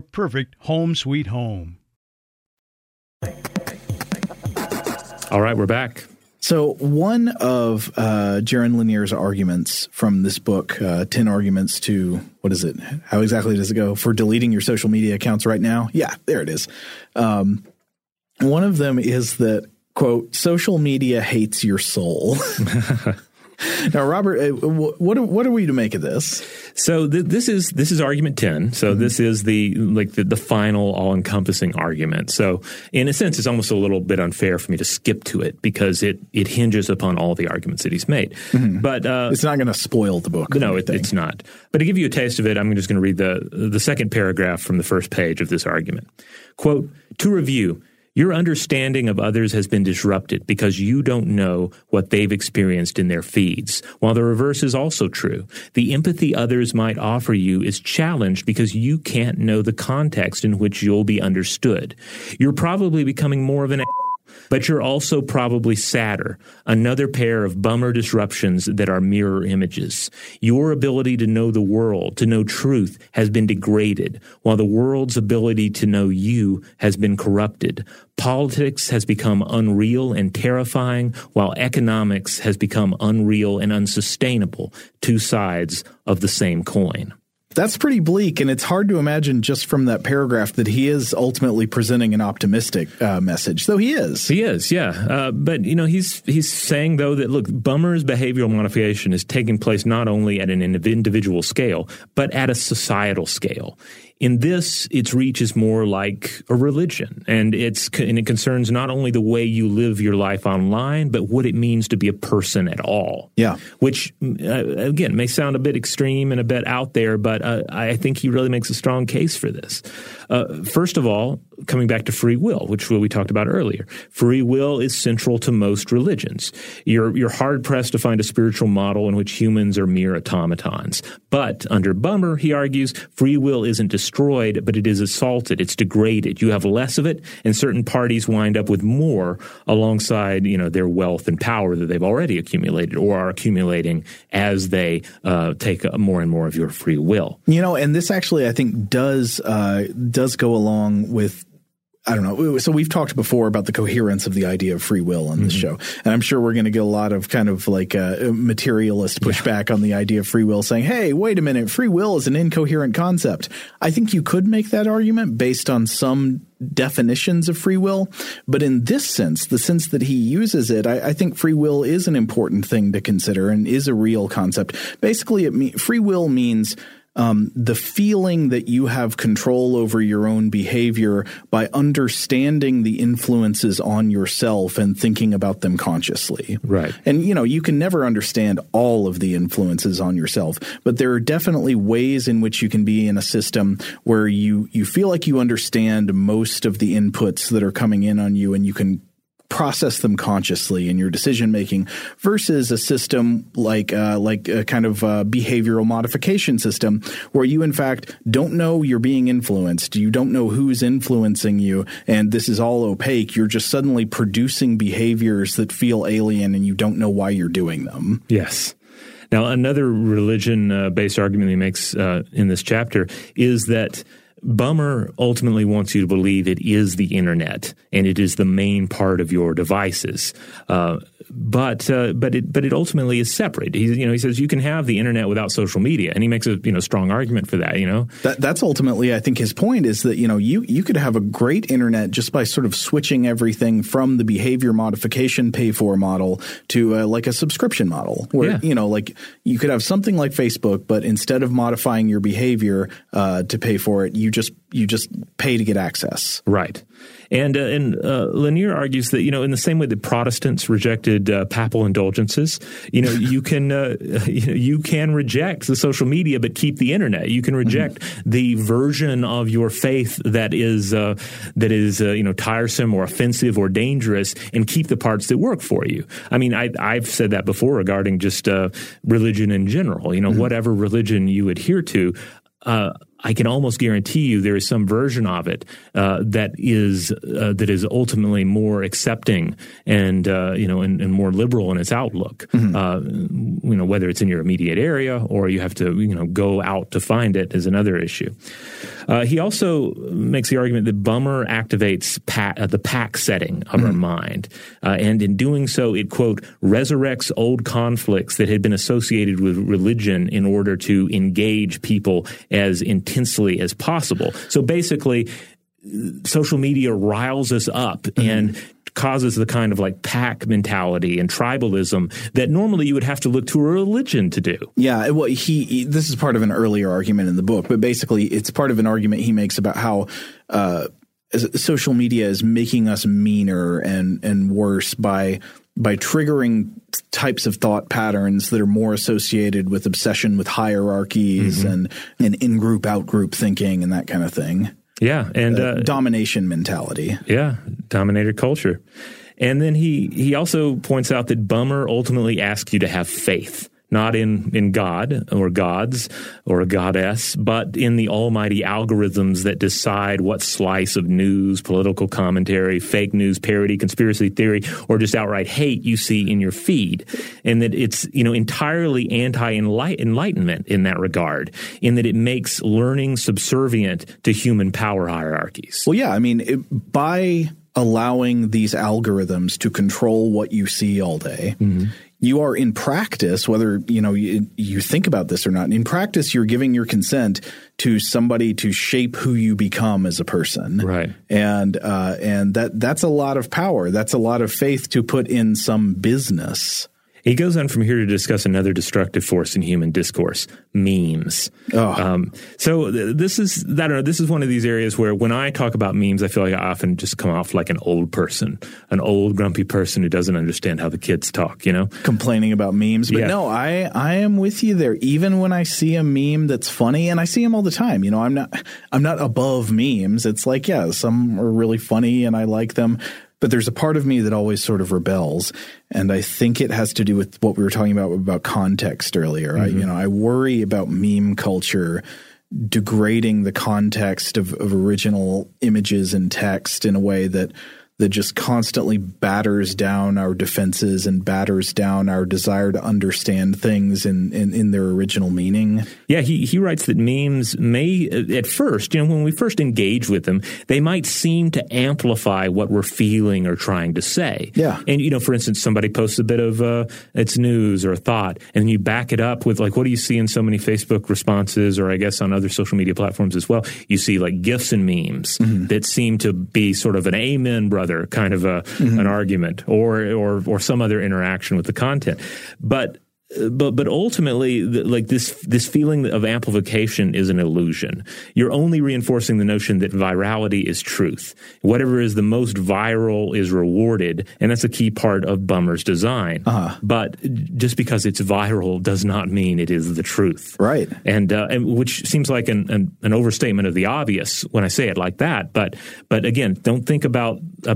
perfect home sweet home. All right, we're back. So, one of uh, Jaron Lanier's arguments from this book, uh, 10 Arguments to, what is it? How exactly does it go? For deleting your social media accounts right now? Yeah, there it is. Um, one of them is that, quote, social media hates your soul. now, Robert, uh, what what are we to make of this? So th- this is this is argument ten. So mm-hmm. this is the like the, the final all encompassing argument. So in a sense, it's almost a little bit unfair for me to skip to it because it it hinges upon all the arguments that he's made. Mm-hmm. But uh, it's not going to spoil the book. No, it, it's not. But to give you a taste of it, I'm just going to read the the second paragraph from the first page of this argument. Quote: To review. Your understanding of others has been disrupted because you don't know what they've experienced in their feeds, while the reverse is also true. The empathy others might offer you is challenged because you can't know the context in which you'll be understood. You're probably becoming more of an but you're also probably sadder, another pair of bummer disruptions that are mirror images. Your ability to know the world, to know truth, has been degraded, while the world's ability to know you has been corrupted. Politics has become unreal and terrifying, while economics has become unreal and unsustainable, two sides of the same coin that's pretty bleak, and it's hard to imagine just from that paragraph that he is ultimately presenting an optimistic uh, message. Though he is, he is, yeah. Uh, but you know, he's he's saying though that look, Bummer's behavioral modification is taking place not only at an individual scale, but at a societal scale. In this, its reach is more like a religion, and it's and it concerns not only the way you live your life online, but what it means to be a person at all. Yeah, which uh, again may sound a bit extreme and a bit out there, but uh, I think he really makes a strong case for this. Uh, first of all, coming back to free will, which we talked about earlier, free will is central to most religions. You're you're hard pressed to find a spiritual model in which humans are mere automatons. But under Bummer, he argues, free will isn't destroyed, but it is assaulted. It's degraded. You have less of it, and certain parties wind up with more alongside you know their wealth and power that they've already accumulated or are accumulating as they uh, take more and more of your free will. You know, and this actually I think does uh, does go along with I don't know. So we've talked before about the coherence of the idea of free will on this mm-hmm. show, and I'm sure we're going to get a lot of kind of like uh, materialist pushback yeah. on the idea of free will, saying, "Hey, wait a minute, free will is an incoherent concept." I think you could make that argument based on some definitions of free will, but in this sense, the sense that he uses it, I, I think free will is an important thing to consider and is a real concept. Basically, it me- free will means um, the feeling that you have control over your own behavior by understanding the influences on yourself and thinking about them consciously. Right. And, you know, you can never understand all of the influences on yourself, but there are definitely ways in which you can be in a system where you, you feel like you understand most of the inputs that are coming in on you and you can process them consciously in your decision making versus a system like uh, like a kind of uh, behavioral modification system where you in fact don't know you're being influenced. You don't know who's influencing you and this is all opaque. You're just suddenly producing behaviors that feel alien and you don't know why you're doing them. Yes. Now another religion uh, based argument he makes uh, in this chapter is that Bummer ultimately wants you to believe it is the internet and it is the main part of your devices. Uh, but uh, but it but it ultimately is separate. He you know he says you can have the internet without social media, and he makes a you know strong argument for that. You know that that's ultimately I think his point is that you know you you could have a great internet just by sort of switching everything from the behavior modification pay for model to uh, like a subscription model, where yeah. you know like you could have something like Facebook, but instead of modifying your behavior uh, to pay for it, you just you just pay to get access. Right. And uh, and uh, Lanier argues that you know in the same way that Protestants rejected uh, papal indulgences, you know you can uh, you can reject the social media but keep the internet. You can reject mm-hmm. the version of your faith that is uh, that is uh, you know tiresome or offensive or dangerous, and keep the parts that work for you. I mean, I, have said that before regarding just religion in general. You know, mm-hmm. whatever religion you adhere to, uh, I can almost guarantee you there is some version of it uh, that is uh, that is ultimately more accepting and uh, you know and, and, more liberal in its outlook. Mm-hmm. Uh, you know whether it's in your immediate area or you have to you know go out to find it is another issue. Uh, he also makes the argument that Bummer activates uh, the pack setting of mm-hmm. our mind, and in doing so, it quote resurrects old conflicts that had been associated with religion in order to engage people as intensely as possible. So basically, social media riles us up mm-hmm. and causes the kind of like pack mentality and tribalism that normally you would have to look to a religion to do. Yeah, well, he, he this is part of an earlier argument in the book, but basically it's part of an argument he makes about how uh, social media is making us meaner and and worse by by triggering types of thought patterns that are more associated with obsession with hierarchies mm-hmm. and, and in group, out group thinking and that kind of thing. Yeah. And uh, domination mentality. Yeah. Dominator culture. And then he, he also points out that Bummer ultimately asks you to have faith not in, in God or gods or a goddess, but in the almighty algorithms that decide what slice of news, political commentary, fake news, parody, conspiracy theory, or just outright hate you see in your feed. And that it's, you know, entirely anti-enlightenment in that regard, in that it makes learning subservient to human power hierarchies. Well, yeah. I mean, it, by allowing these algorithms to control what you see all day, mm-hmm you are in practice, whether you know you, you, think about this or not. In practice, you're giving your consent to somebody to shape who you become as a person, right? And uh, and that that's a lot of power. That's a lot of faith to put in some business. He goes on from here to discuss another destructive force in human discourse: memes. Oh. Um, so this is I don't know. This is one of these areas where when I talk about memes, I feel like I often just come off like an old person, an old grumpy person who doesn't understand how the kids talk. You know, complaining about memes. But yeah. no, I I am with you there. Even when I see a meme that's funny, and I see them all the time. You know, I'm not I'm not above memes. It's like yeah, some are really funny and I like them but there's a part of me that always sort of rebels, and I think it has to do with what we were talking about about context earlier. Mm-hmm. I, you know, I worry about meme culture degrading the context of, of original images and text in a way that that just constantly batters down our defenses and batters down our desire to understand things in, in, in, their original meaning. Yeah, he, he writes that memes may, at first, you know, when we first engage with them, they might seem to amplify what we're feeling or trying to say. Yeah. And, you know, for instance, somebody posts a bit of uh, it's news or a thought, and you back it up with, like, what do you see in so many Facebook responses or I guess on other social media platforms as well? You see, like, GIFs and memes mm-hmm. that seem to be sort of an amen, brother other kind of a, mm-hmm. an argument or, or, or some other interaction with the content. But but but ultimately like this this feeling of amplification is an illusion. You're only reinforcing the notion that virality is truth. Whatever is the most viral is rewarded and that's a key part of bummer's design. Uh-huh. but just because it's viral does not mean it is the truth. Right. And, uh, and which seems like an, an, an overstatement of the obvious when i say it like that. But but again don't think about uh,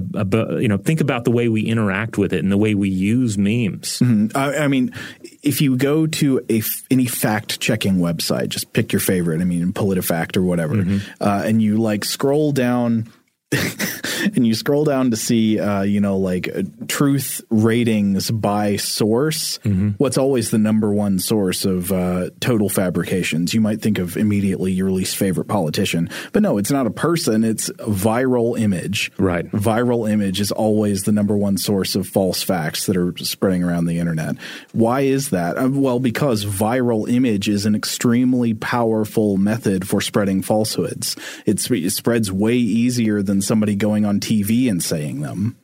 you know think about the way we interact with it and the way we use memes. Mm-hmm. I, I mean if you go to a any fact checking website, just pick your favorite. I mean, PolitiFact or whatever, mm-hmm. uh, and you like scroll down and you scroll down to see, uh, you know, like uh, truth ratings by source, mm-hmm. what's always the number one source of uh, total fabrications? You might think of immediately your least favorite politician, but no, it's not a person. It's a viral image. Right. Viral image is always the number one source of false facts that are spreading around the internet. Why is that? Uh, well, because viral image is an extremely powerful method for spreading falsehoods. It's, it spreads way easier than somebody going on TV and saying them.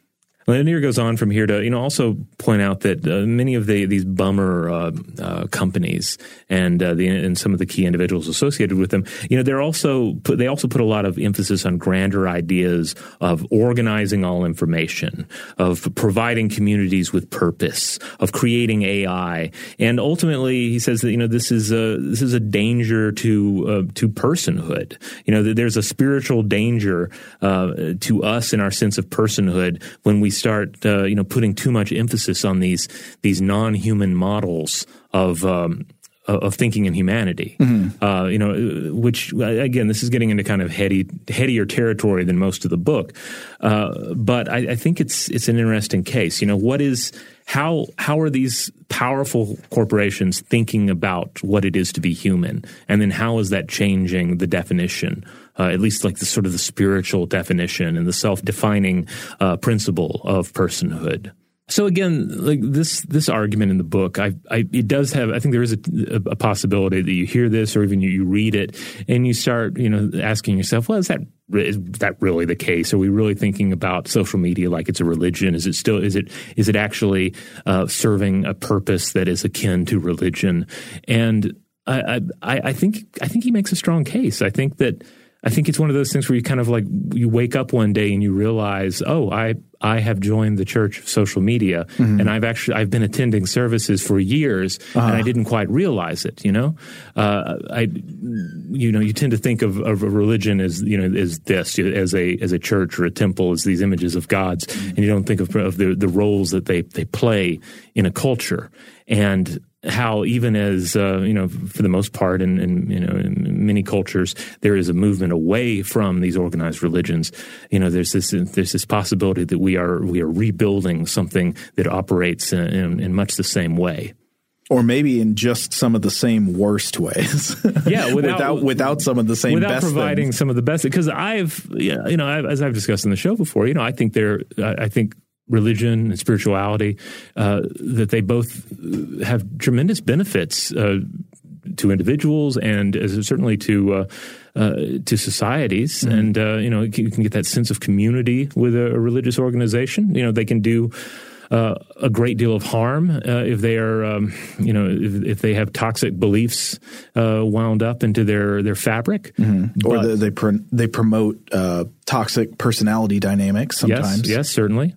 Lanier goes on from here to you know also point out that uh, many of the these bummer uh, uh, companies and uh, the and some of the key individuals associated with them, you know, they're also put, they also put a lot of emphasis on grander ideas of organizing all information, of providing communities with purpose, of creating AI, and ultimately he says that you know this is a this is a danger to uh, to personhood. You know, there's a spiritual danger uh, to us in our sense of personhood when we start uh, you know putting too much emphasis on these these non-human models of um, of thinking in humanity. Mm-hmm. Uh, you know, which again, this is getting into kind of heady, headier territory than most of the book. Uh, but I, I, think it's it's an interesting case. You know, what is how how are these powerful corporations thinking about what it is to be human, and then how is that changing the definition? Uh, at least like the sort of the spiritual definition and the self-defining uh, principle of personhood. So again, like this this argument in the book, I, I it does have. I think there is a, a possibility that you hear this, or even you, you, read it, and you start, you know, asking yourself, well, is that is that really the case? Are we really thinking about social media like it's a religion? Is it still is it is it actually uh, serving a purpose that is akin to religion? And I, I I think I think he makes a strong case. I think that I think it's one of those things where you kind of like you wake up one day and you realize, oh, I I have joined the church of social media, mm-hmm. and I've actually I've been attending services for years, uh-huh. and I didn't quite realize it. You know, uh, I you know you tend to think of, of a religion as you know as this as a as a church or a temple as these images of gods, mm-hmm. and you don't think of, of the the roles that they they play in a culture. And how even as uh, you know for the most part in, in, you know in many cultures there is a movement away from these organized religions you know there's this there's this possibility that we are we are rebuilding something that operates in, in, in much the same way or maybe in just some of the same worst ways. yeah, without, without, without some of the same without providing things. some of the best. Because I've you know I've, as I've discussed in the show before, you know I think there I think religion and spirituality, uh, that they both have tremendous benefits uh, to individuals and certainly to uh, uh, to societies. Mm-hmm. And uh, you know, you can get that sense of community with a, a religious organization. You know, they can do. Uh, a great deal of harm uh, if they are, um, you know, if, if, they have toxic beliefs uh, wound up into their their fabric, mm-hmm. or the, they pr- they promote uh, toxic personality dynamics. Sometimes, yes, yes, certainly.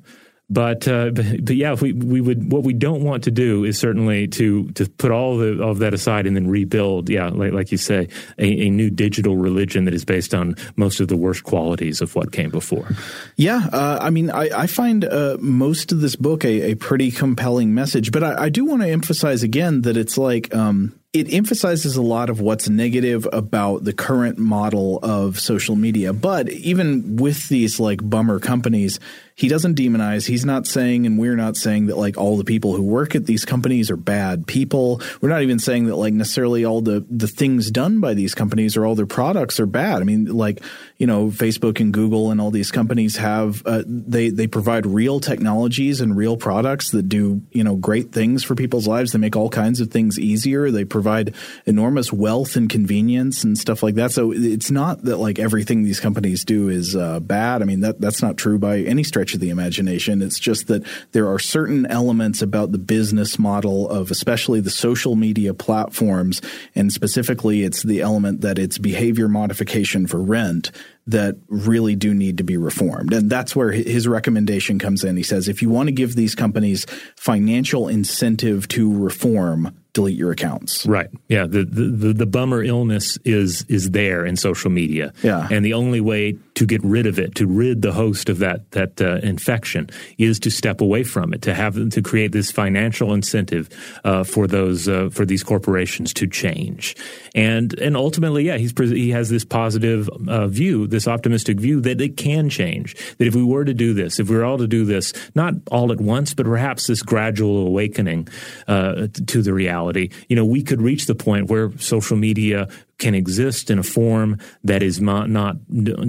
But, uh, but, but yeah, we we would what we don't want to do is certainly to to put all the, of that aside and then rebuild. Yeah, like like you say, a, a, new digital religion that is based on most of the worst qualities of what came before. Yeah, uh, I mean, I, I find uh, most of this book a, a pretty compelling message, but I, I do want to emphasize again that it's like. Um, it emphasizes a lot of what's negative about the current model of social media. But even with these like bummer companies, he doesn't demonize. He's not saying, and we're not saying that like all the people who work at these companies are bad people. We're not even saying that like necessarily all the the things done by these companies or all their products are bad. I mean, like you know, Facebook and Google and all these companies have uh, they they provide real technologies and real products that do you know great things for people's lives. They make all kinds of things easier. They provide enormous wealth and convenience and stuff like that. So it's not that like everything these companies do is uh, bad. I mean that that's not true by any stretch stretch of the imagination. It's just that there are certain elements about the business model of especially the social media platforms, and specifically it's the element that it's behavior modification for rent that really do need to be reformed. And that's where his recommendation comes in. He says if you want to give these companies financial incentive to reform, delete your accounts. Right. Yeah. The, the the bummer illness is is there in social media. Yeah. And the only way to get rid of it, to rid the host of that that uh, infection, is to step away from it, to have to create this financial incentive uh, for those uh, for these corporations to change. And and ultimately, yeah, he's he has this positive uh, view, this optimistic view that it can change. That if we were to do this, if we were all to do this, not all at once, but perhaps this gradual awakening uh, to the reality you know, we could reach the point where social media can exist in a form that is not, not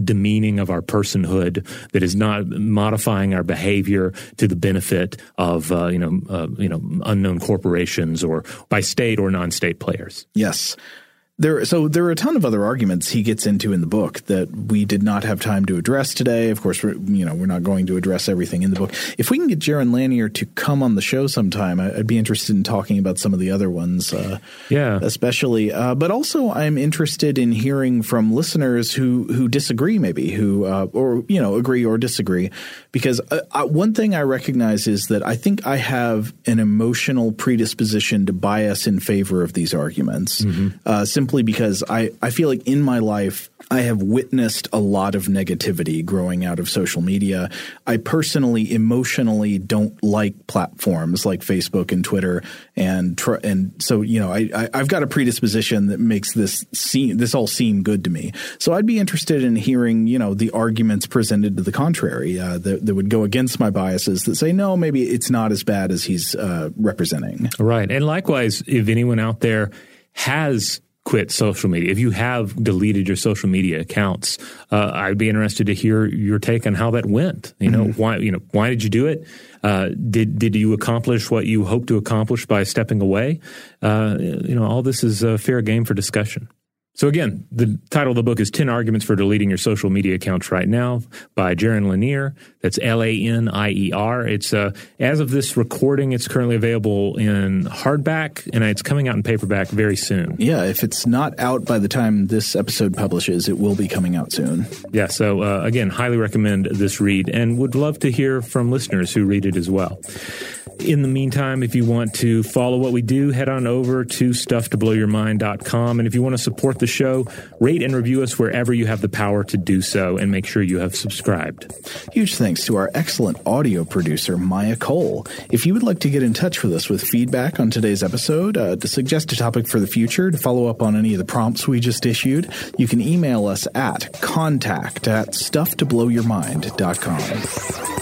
demeaning of our personhood, that is not modifying our behavior to the benefit of uh, you know uh, you know unknown corporations or by state or non-state players. Yes. There, so there are a ton of other arguments he gets into in the book that we did not have time to address today. Of course, we're, you know we're not going to address everything in the book. If we can get Jaron Lanier to come on the show sometime, I'd be interested in talking about some of the other ones. Uh, yeah, especially. Uh, but also, I'm interested in hearing from listeners who who disagree, maybe who uh, or you know agree or disagree. Because uh, one thing I recognize is that I think I have an emotional predisposition to bias in favor of these arguments. Mm-hmm. Simply because I, I feel like in my life, I have witnessed a lot of negativity growing out of social media. I personally, emotionally, don't like platforms like Facebook and Twitter, and tr- and so you know, I, I have got a predisposition that makes this seem this all seem good to me. So I'd be interested in hearing you know the arguments presented to the contrary uh, that, that would go against my biases that say no, maybe it's not as bad as he's uh, representing. Right, and likewise, if anyone out there has quit social media, if you have deleted your social media accounts, uh, I'd be interested to hear your take on how that went. You know, mm-hmm. why you know why did you do it? Uh, did did you accomplish what you hoped to accomplish by stepping away? Uh, you know, all this is a fair game for discussion. So again, the title of the book is 10 Arguments for Deleting Your Social Media Accounts Right Now by Jaron Lanier. That's L-A-N-I-E-R. It's, uh, as of this recording, it's currently available in hardback and it's coming out in paperback very soon. Yeah. If it's not out by the time this episode publishes, it will be coming out soon. Yeah. So, uh, again, highly recommend this read and would love to hear from listeners who read it as well. In the meantime, if you want to follow what we do, head on over to stufftoblowyourmind.com. And if you want to support the show, rate and review us wherever you have the power to do so and make sure you have subscribed. Huge thanks to our excellent audio producer, Maya Cole. If you would like to get in touch with us with feedback on today's episode, uh, to suggest a topic for the future, to follow up on any of the prompts we just issued, you can email us at contact at stufftoblowyourmind.com.